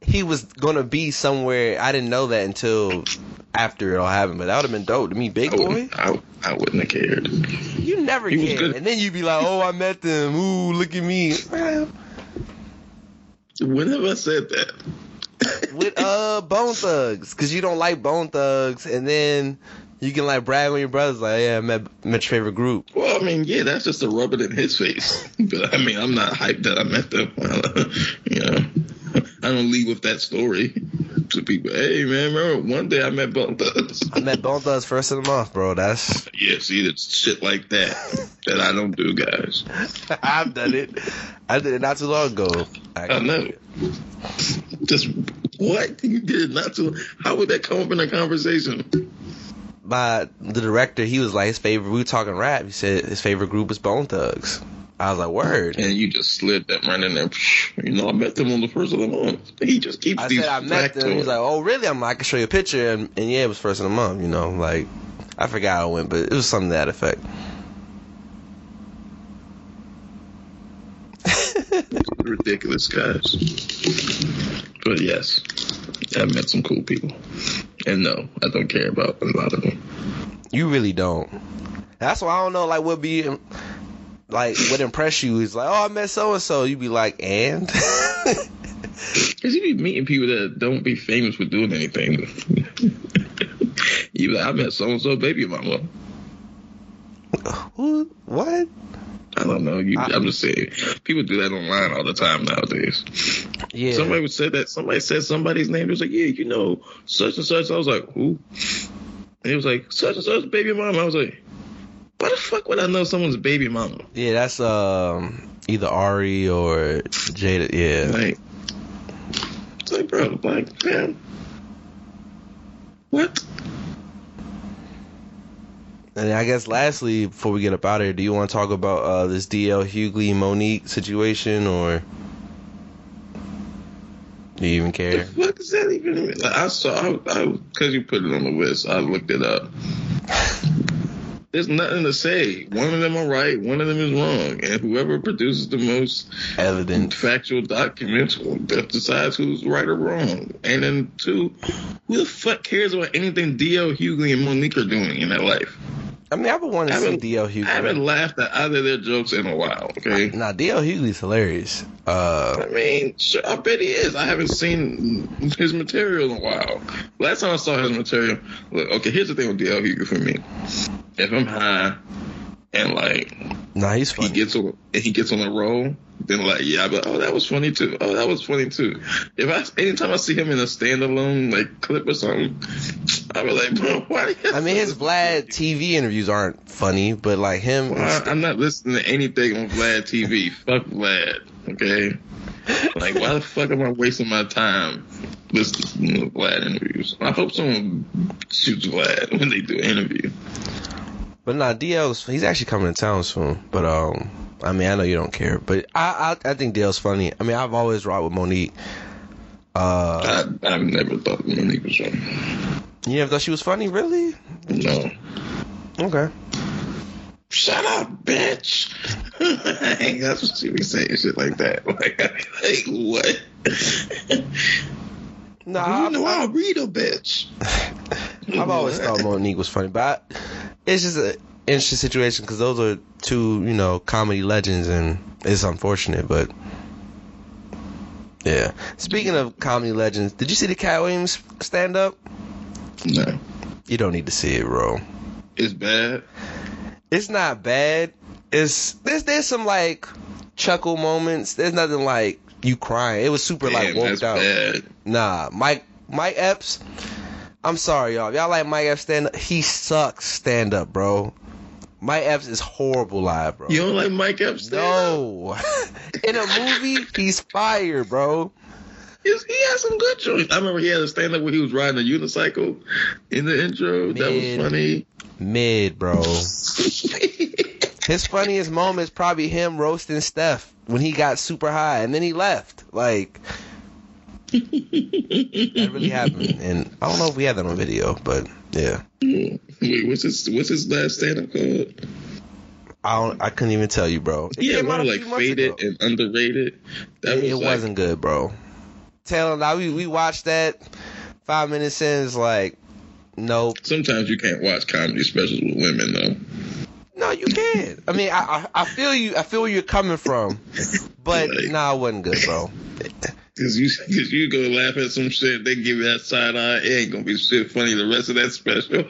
he was gonna be somewhere. I didn't know that until after it all happened. But that would have been dope to meet Big I Boy. I, I wouldn't have cared. You never He cared, and then you'd be like, "Oh, I met them. Ooh, look at me." When have I said that? with uh Bone Thugs, cause you don't like Bone Thugs, and then you can like brag on your brothers, like, yeah, I met, met your favorite group. Well, I mean, yeah, that's just a rub it in his face. But I mean, I'm not hyped that I met them. you know, I don't leave with that story to people. Hey, man, remember one day I met Bone Thugs? I met Bone Thugs first of the month, bro. That's Yeah, see, it's shit like that that I don't do, guys. I've done it. I did it not too long ago. I know. Just what you did not to? How would that come up in a conversation? My the director, he was like his favorite. We were talking rap. He said his favorite group was Bone Thugs. I was like, word. And you just slid that right in there. You know, I met them on the first of the month. He just keeps I these said I met them. He was like, oh really? I'm like, I can show you a picture, and, and yeah, it was first of the month. You know, like I forgot it went, but it was something to that effect. ridiculous guys. But yes, I've met some cool people. And no, I don't care about a lot of them. You really don't. That's why I don't know, like, what be, like, what impress you is like, oh, I met so and so. You'd be like, and? Because you be meeting people that don't be famous for doing anything. you be like, I met so and so baby mama. Who? What? I don't know. You, I- I'm just saying. People do that online all the time nowadays. Yeah. Somebody would say that. Somebody said somebody's name. It was like, yeah, you know, such and such. I was like, who? And it was like, such and such baby mama. I was like, Why the fuck would I know someone's baby mama? Yeah, that's um either Ari or Jada. Yeah. Like, it's like, bro, like, man, what? And I guess lastly, before we get up out of here, do you want to talk about uh, this DL Hughley Mo'Nique situation, or do you even The care? fuck is that even? I saw, I, because you put it on the list, I looked it up. There's nothing to say. One of them are right, one of them is wrong, and whoever produces the most Evidence. factual documents that decides who's right or wrong. And then two, who the fuck cares about anything D.L. Hughley and Mo'Nique are doing in their life? I mean, I've been wanting to see DL I haven't laughed at either of their jokes in a while. Okay. Nah, DL Hughley's hilarious. Uh, I mean, sure, I bet he is. I haven't seen his material in a while. Last time I saw his material, look, okay, here's the thing with DL Hughley for me. If I'm high and like nah, he's he gets on and he gets on a roll, then like yeah, but oh that was funny too. Oh that was funny too. If I anytime I see him in a standalone like clip or something, I be like, bro, why? Do you I mean, his Vlad TV interviews aren't funny, but like him, Why- I'm not listening to anything on Vlad TV. Fuck Vlad. Okay. Like why the fuck am I wasting my time listening to Vlad interviews? I hope someone shoots Vlad when they do an interview. But nah, DL's he's actually coming to town soon. But um, I mean, I know you don't care, but I I, I think DL's funny. I mean, I've always rocked with Mo'Nique. Uh, I, I've never thought Mo'Nique was funny. you never thought she was funny, really? No. Okay. Shut up, bitch. That's what she be saying, shit like that. Like, like what? Nah, you know I, I'll read a bitch. I've always thought Mo'Nique was funny, but I, it's just an interesting situation because those are two, you know, comedy legends, and it's unfortunate, but yeah. Speaking of comedy legends, did you see the Katt Williams stand up? No. You don't need to see it, bro. It's bad. It's not bad. It's there's there's some like chuckle moments. There's nothing like you crying. It was super like Damn, woked that's out. bad. Nah, Mike Mike Epps. I'm sorry, y'all. Y'all like Mike Epps stand up? He sucks stand up, bro. Mike Epps is horrible live, bro. You don't like Mike Epps? no. In a movie, he's fire, bro. He's- He has some good joints. I remember he had a stand up where he was riding a unicycle in the intro. That was funny. Mid, bro. His funniest moment is probably him roasting Steph when he got super high and then he left. Like that really happened, and I don't know if we had that on video, but yeah, Wait, what's his what's his last stand up called? I don't. I couldn't even tell you, bro. It Yeah, came out one like faded ago. and underrated. That It, was it like, wasn't good, bro. Taylor, now we we watched that five minutes in. It's like, nope. Sometimes you can't watch comedy specials with women though. No, you can. I mean, I, I I feel you. I feel where you're coming from, but Like- nah, it wasn't good, bro. Cause you, cause you go laugh at some shit, they give you that side eye. It ain't gonna be shit funny the rest of that special.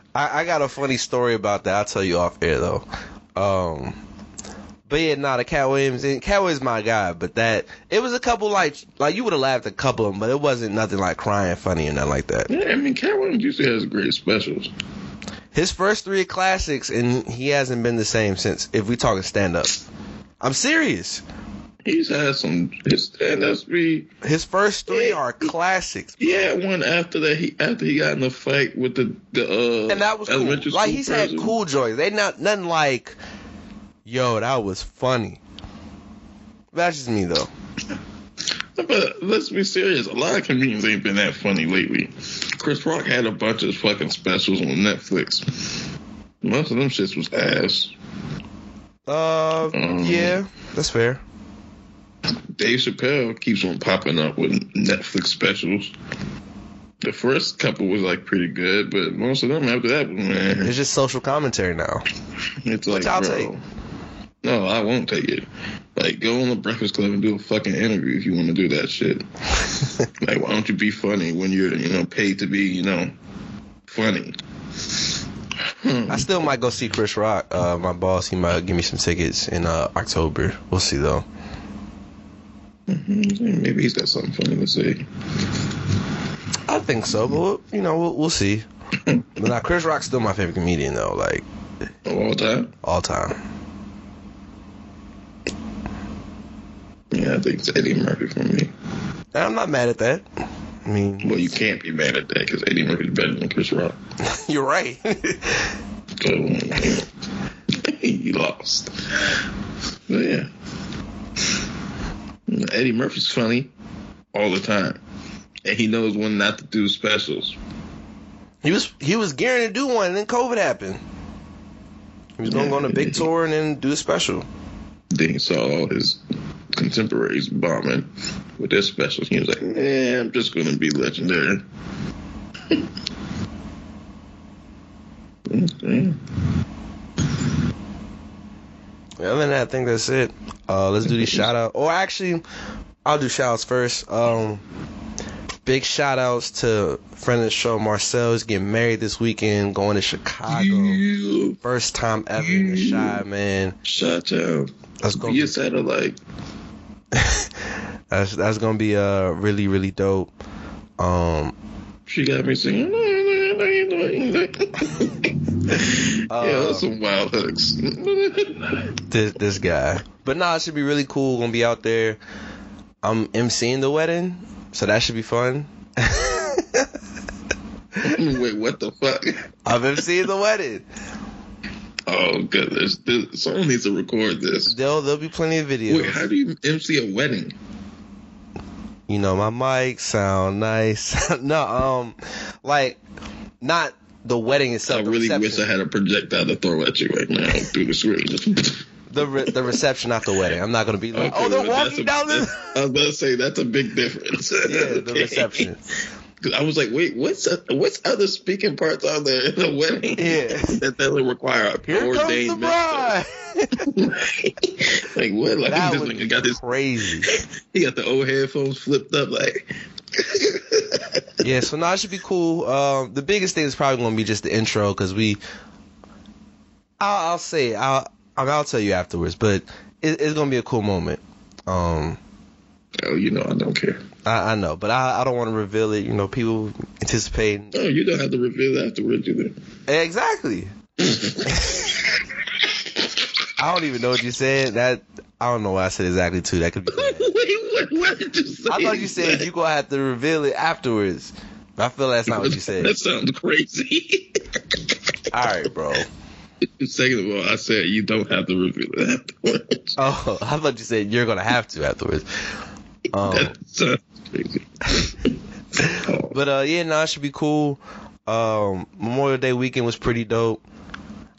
I, I got a funny story about that. I'll tell you off air though. Um, but yeah, nah, the Katt Williams and Katt Williams my guy. But that it was a couple like like you would have laughed a couple of them, but it wasn't nothing like crying funny or nothing like that. yeah, I mean, Katt Williams usually has great specials. His first three classics, and he hasn't been the same since. If we talking stand up, I'm serious. He's had some his stand ups be. His first three are classics, He had one after that. He after he got in the fight with the the uh, and that was cool. Like he's had cool joys. They not nothing like, yo, that was funny. That's just me though. But let's be serious. A lot of comedians ain't been that funny lately. Chris Rock had a bunch of fucking specials on Netflix. Most of them shits was ass. Uh, Um, yeah, that's fair. Dave Chappelle keeps on popping up with Netflix specials. The first couple was like pretty good, but most of them after that, man, It's just social commentary now. it's like, I'll bro, take. no, I won't take it. Like, go on the Breakfast Club and do a fucking interview if you want to do that shit. like, why don't you be funny when you're, you know, paid to be, you know, funny? I still might go see Chris Rock. Uh, my boss, he might give me some tickets in uh, October. We'll see though. Mhm, Maybe he's got something funny to say. I think so, but we'll, you know, we'll, we'll see. But now Chris Rock's still my favorite comedian though, like all time? all time. Yeah, I think it's Eddie Murphy for me. And I'm not mad at that. I mean, Well, you can't be mad at that because Eddie Murphy's better than Chris Rock. you're right. So, he lost. But yeah. Eddie Murphy's funny all the time. And he knows when not to do specials. he was he was gearing to do one, and then COVID happened. He was gonna go on a big tour and then do a special. Then he saw all his contemporaries bombing with their specials. He was like, yeah, I'm just going to be legendary. Yeah. Other than that, I think that's it. Uh, let's do these shout out. Or actually, I'll do shout outs first. Um, big shout outs to friend of the show Marcel is getting married this weekend, going to Chicago. Yeah. First time ever in the shy, man. Shut out. Gonna Be be, a satellite. that's that's gonna be uh really really dope. Um, She got me singing. Uh, yeah, that's some wild hooks. this this guy. But nah, it should be really cool. Gonna be out there. I'm emceeing the wedding, so that should be fun. Wait, what the fuck? I'm emceeing the wedding. Oh goodness, this, someone needs to record this. There'll there'll be plenty of videos. Wait, how do you MC a wedding? you know, my mic sound nice. no, um, like not the wedding itself. I really reception. wish I had a projectile to throw at you right now through the screen. the re- the reception after the wedding. I'm not gonna be like, Okay, oh, they're walking a- down the I was about to say that's a big difference. yeah, the reception. I was like, wait, what's what's other speaking parts are there in a wedding? Yeah. that doesn't require a Here comes the ordained bride. minister. like what? Like that this nigga got this. crazy. He got the old headphones flipped up. Like Yeah, so now it should be cool. Um, the biggest thing is probably gonna be just the intro because we. I'll, I'll say. I'll I'll tell you afterwards, but it, it's gonna be a cool moment. Um, oh, you know I don't care. I, I know, but I, I don't want to reveal it. You know, people anticipating. Oh, you don't have to reveal it afterwards either. Exactly. I don't even know what you said. That I don't know what I said exactly too. That could be. wait, what, what did you say? I thought you said you gonna have to reveal it afterwards. I feel that's not what you said. That sounds crazy. All right, bro. Second of all, I said you don't have to reveal it afterwards. Oh, I thought you said you're gonna have to afterwards. Um, That sounds crazy. But uh, yeah, no, it should be cool. Um, Memorial Day weekend was pretty dope.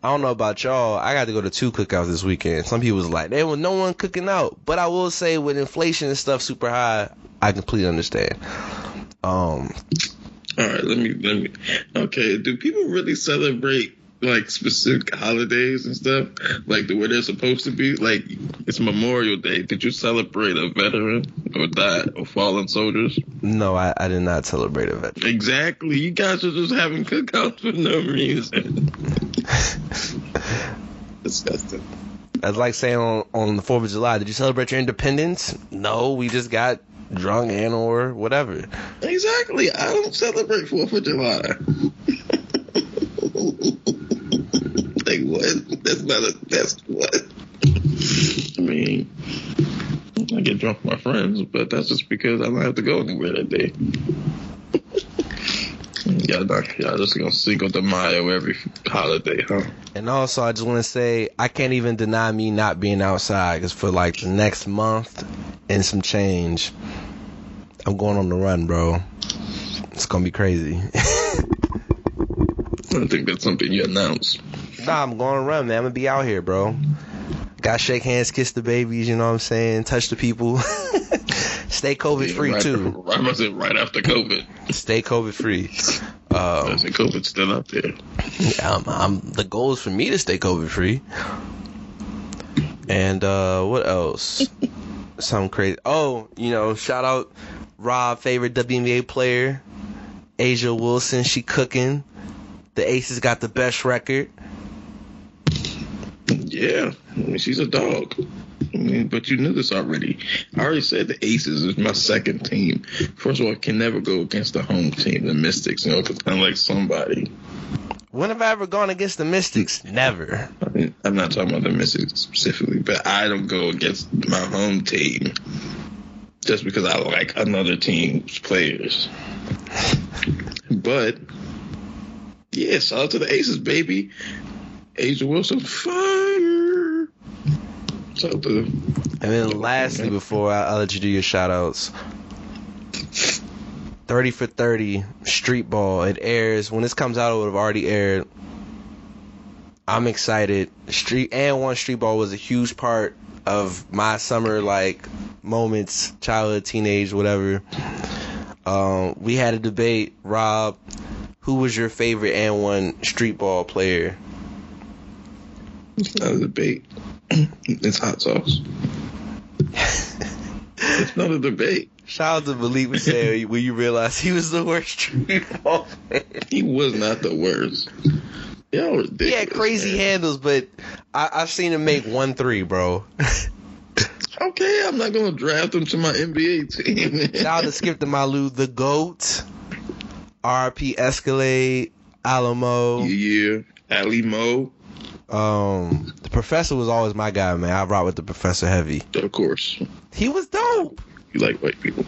I don't know about y'all. I got to go to two cookouts this weekend. Some people was like, there was no one cooking out. But I will say, with inflation and stuff super high, I completely understand. Um, All right, let me let me. Okay, do people really celebrate like specific holidays and stuff, like the way they're supposed to be? Like it's Memorial Day. Did you celebrate a veteran or died or fallen soldiers? no, I, I did not celebrate a veteran. Exactly. You guys are just having cookouts for no reason. Disgusting. That's like saying on, on the 4th of July, did you celebrate your independence? No, we just got drunk and or whatever. Exactly. I don't celebrate Fourth of July. like what? That's not a. That's what. I mean, I get drunk with my friends, but that's just because I don't have to go anywhere that day. Y'all, not, y'all just gonna Cinco de Mayo every holiday, huh? And also, I just want to say, I can't even deny me not being outside because for like the next month and some change, I'm going on the run, bro. It's gonna be crazy. I don't think that's something you announce. Nah, I'm going to run, man. I'm gonna be out here, bro. Got to shake hands, kiss the babies, you know what I'm saying? Touch the people. Stay COVID free right, too. Right, I said right after COVID. Stay COVID free. I Um, COVID's still out there. I'm, I'm, the goal is for me to stay COVID free. And uh, what else? Something crazy. Oh, you know, shout out Rob, favorite WNBA player, A'ja Wilson. She cooking. The Aces got the best record. Yeah, I mean, she's a dog. I mean, but you knew this already. I already said the Aces is my second team. First of all, I can never go against the home team, the Mystics, you know, because I'm like somebody. When have I ever gone against the Mystics? Never. I mean, I'm not talking about the Mystics specifically, but I don't go against my home team just because I like another team's players. But yeah, shout out to the Aces, baby. A'ja Wilson, fire. Out to And then lastly, before I, I let you do your shout outs, 30 for 30 Street Ball. It airs. When this comes out, it would have already aired. I'm excited. Street AND1 Street Ball was a huge part of my summer like moments, childhood, teenage, whatever. Um, we had a debate, Rob. Who was your favorite AND1 Street Ball player? It's not a debate. it's hot sauce. it's not a debate. Shout out to Malik Masay when you realize he was the worst Street Ball player. He was not the worst. Y'all ridiculous. He had crazy man. handles, but I, I've seen him make one three, bro. Okay, I'm not gonna draft him to my NBA team. Shout out to Skip to My Lou, the GOAT, RP Escalade, Alimoe. yeah, Alimoe, Um, the professor was always my guy, man. I rock with the professor heavy. of course. He was dope. You like white people.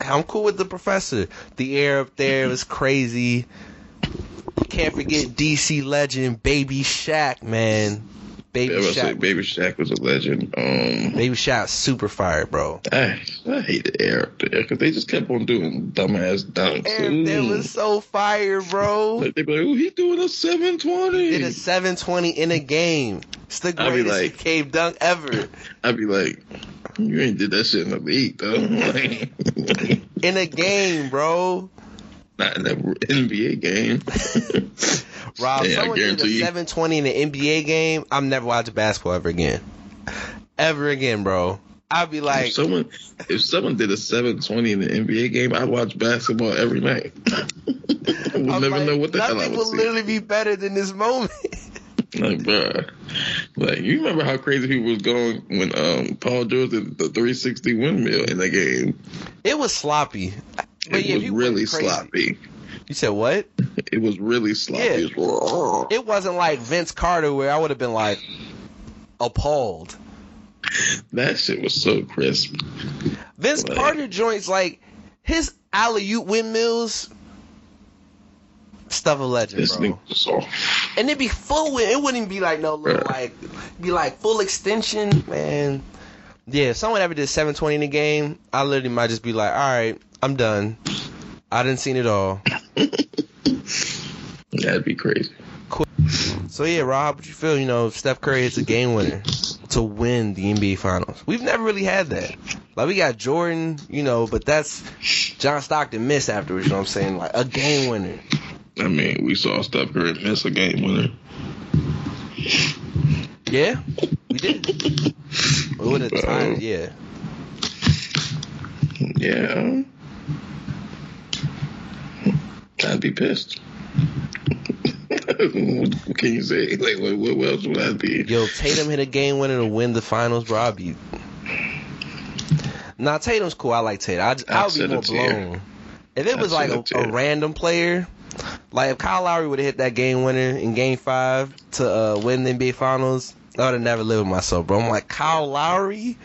I'm cool with the professor. The air up there was crazy. Can't forget DC legend, Baby Shaq, man. Baby Yeah, was say Shaq. Baby Shaq was a legend. Um, Baby Shaq, super fire, bro. I, I hated air up there because they just kept on doing dumbass dunks. And Ooh. was so fire, bro. Like, they be like, "Oh, he doing a 720." Did a 720 in a game. It's the greatest like- cave dunk ever. I'd be like, "You ain't did that shit in the league, though." In a game, bro. not in the NBA game. Rob, Yeah, I someone did a 720 in an NBA game. I'm never watching basketball ever again. Ever again, bro. I'd be like, if someone if someone did a 720 in the NBA game, I'd watch basketball every night. I would I'm never like, know what the hell I nothing would see. literally be better than this moment. Like, bro, Like, you remember how crazy people was going when um Paul George did the 360 windmill in the game? It was sloppy. But It yeah, was really crazy. sloppy. You said what? It was really sloppy. Yeah. It was- It wasn't like Vince Carter where I would have been like appalled. that shit was so crisp. Vince Like- Carter joints like his alley oop windmills. Stuff of legend, This bro. And it'd be full it wouldn't be like no little like be like full extension, man. Yeah, if someone ever did 720 in the game, I literally might just be like, all right, I'm done. I didn't seen it all. That'd be crazy. So yeah, Rob, what you feel? You know, Steph Curry hits a game winner to win the NBA Finals. We've never really had that. Like we got Jordan, you know, but that's John Stockton missed afterwards. You know what I'm saying? Like a game winner. I mean, we saw Steph Curry miss a game winner. Yeah, we did. We would have tied. it, Yeah. Yeah. I'd be pissed. what can you say? Like, what, what else would I be? Yo, Tatum hit a game winner to win the finals, bro. I'd be. Nah, Tatum's cool. I like Tatum. I, I would be more blown. If it was like a, a random player, like if Kyle Lowry would have hit that game winner in Game Five to uh, win the NBA Finals, I would have never lived with myself, bro. I'm like Kyle Lowry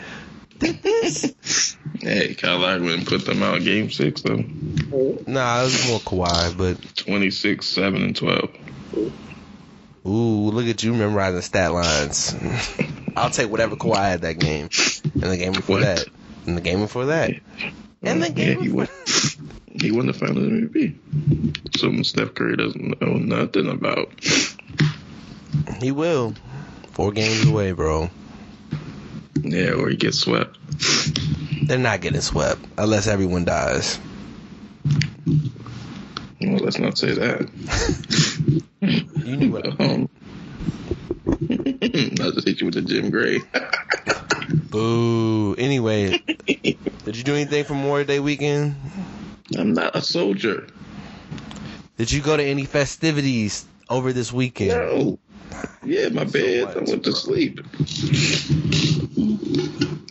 did this. Hey, Kyle Lowry wouldn't put them out game six, though. nah, it was more Kawhi, but 26, 7, and 12. ooh, look at you memorizing stat lines. I'll take whatever Kawhi had that game, and the game before What? that, and the game before that, and the Yeah, game he before. won. He won the Finals MVP. Something Steph Curry doesn't know nothing about. He will. Four games away, bro. Yeah, or he gets swept. They're not getting swept unless everyone dies. Well, let's not say that. You knew what. Um, I'll just hit you with the Jim Gray. Boo. Anyway, did you do anything for Memorial Day weekend? I'm not a soldier. Did you go to any festivities over this weekend? No. Yeah, my bed. I went to sleep.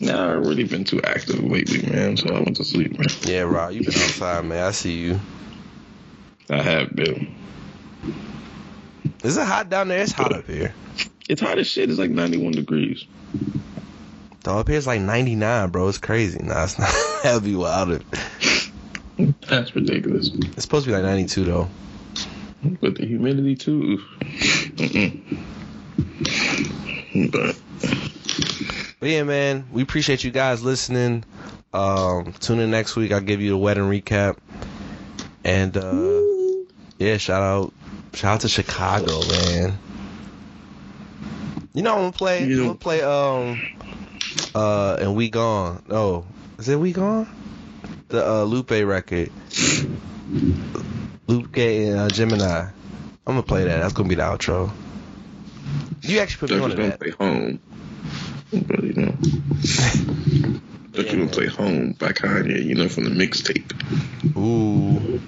Nah, I've really been too active lately, man. So I went to sleep, man. Yeah, Rob, you been outside, man. I see you. I have been. Is it hot down there? It's hot up here. It's hot as shit. It's like 91 degrees. Dog, up here it's like 99, bro. It's crazy. Nah, it's not. That'd be wild. That's ridiculous. It's supposed to be like 92 though. But the humidity too. But But yeah, man, we appreciate you guys listening. Um, tune in next week. I'll give you the wedding recap. And uh, yeah, shout out, shout out to Chicago, man. You know I'm gonna play. I'm gonna play. Um, uh, and we gone. Oh, is it we gone? The uh, Lupe record. Lupe and uh, Gemini. I'm gonna play that. That's gonna be the outro. You actually put me on Duckers to don't that. play home. But you know. Ducky Yeah, don't man. play home by Kanye, you know, from the mixtape. Ooh.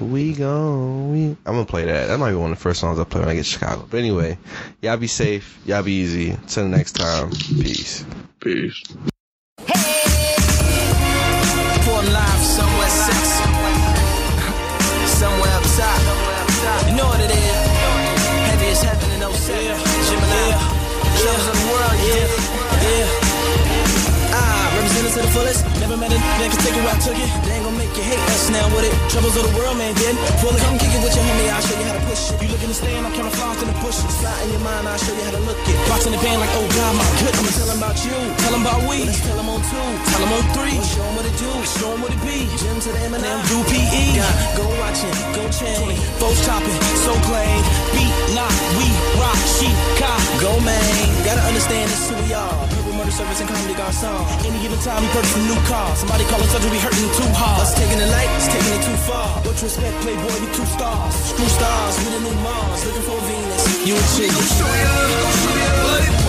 We go. We... I'm gonna play that. That might be one of the first songs I play when I get to Chicago. But anyway, y'all be safe. Y'all be easy. Till the next time. Peace. Peace. Fullest. Never met a nigga can take it where I took it. They ain't gonna make you hate us now with it. Troubles of the world, man, then. Fully come kick it with your homie, I'll show you how to push it. You look in the stand, I'm camouflaged in the bushes. Slide in your mind, I'll show you how to look it. Box in the band like, oh god, my good. I'ma tell 'em about you, tell 'em about we. Let's tell 'em on two, tell 'em on three. We'll show 'em what it do, show 'em what it be. Jim to the Eminem, do PE. God, go watching, go chain. Folks chopping, so plain. Beat, lock, we rock, she, cop, go man. Gotta understand this who we are. Service and comedy guard song. Any given time, we purchase a new car. Somebody calling surgery, we hurting too hard. Us taking the it's taking it too far. What you expect, playboy, we two stars. Screw stars, with a new Mars. Looking for Venus. You. We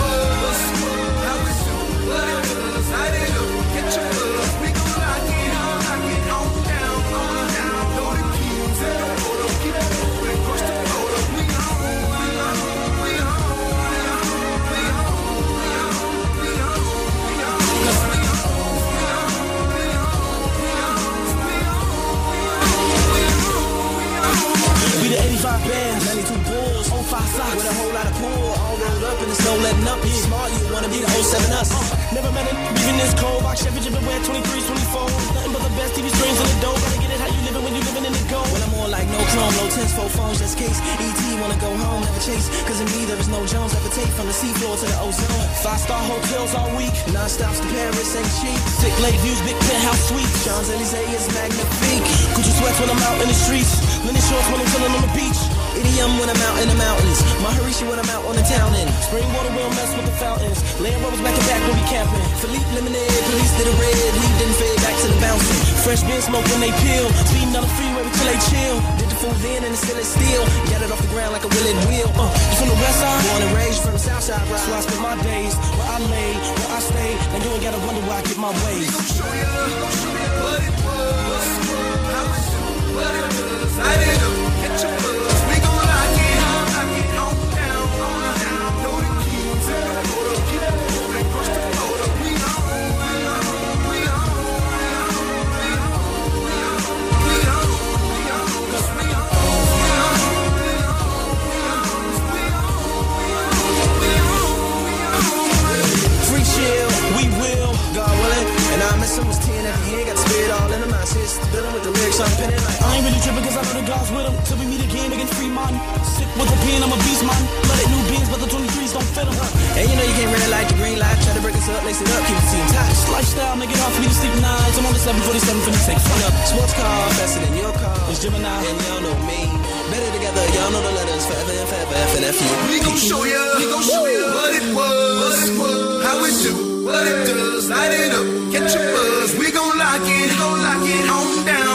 no letting up. You smart, you wanna be the whole 07 us. Never met it, leaving this cold box, Chevy dripping wet 23s, 24s. Nothing but the best TV screens in the dough. Gotta get it how you living when you living in the gold. When I'm more like no chrome, no tens, four phones, just case. ET wanna go home, never chase. Cause in me there is no Jones, ever take from the seafloor to the ozone. Five star hotels all week, non stops to Paris ain't cheap. Thick lake views, big penthouse suite. Champs Elysees is magnifique. Gucci sweats when I'm out in the streets. Linen shorts when I'm chilling on the beach. Idiom when I'm out in the mountains. My Maharishi when I'm out on the town end. Spring water will mess with the fountains. Land Rovers back and back when we camping. Philippe lemonade, police did a red. Leave didn't fade back to the bouncing. Fresh bin smoke when they peel. Speeding on the freeway till they chill. Did the food then and it's still is steel. Got it off the ground like a willing wheel. Uh, you from the west side? Born and raised from the south side. Right? So I spend my days where I lay, where I stay. And you ain't gotta wonder where I get my ways. show Free 10 at the end, got the spirit all in him. I dealing with the lyrics, I'm pinning like, uh. I ain't really tripping cause I know the God's with him. Till we meet again, again, free man. Sick with the pen, I'm a beast man. Let it new beans, but the 23s don't fit him. And you know you can't really like the green light. Try to break us up, lace it up, keep the team tight. This lifestyle, make it hard for me to sleep nights. I'm on the 747 for the six foot up. Sports car, faster than your car. It's Gemini, and y'all know me. Better together, y'all know the letters, forever and forever, F and F U. We gon' show ya, we gon' show ya what it was, how it do, what it does, light it up, catch a buzz. We gon' lock it, gon' lock it on down.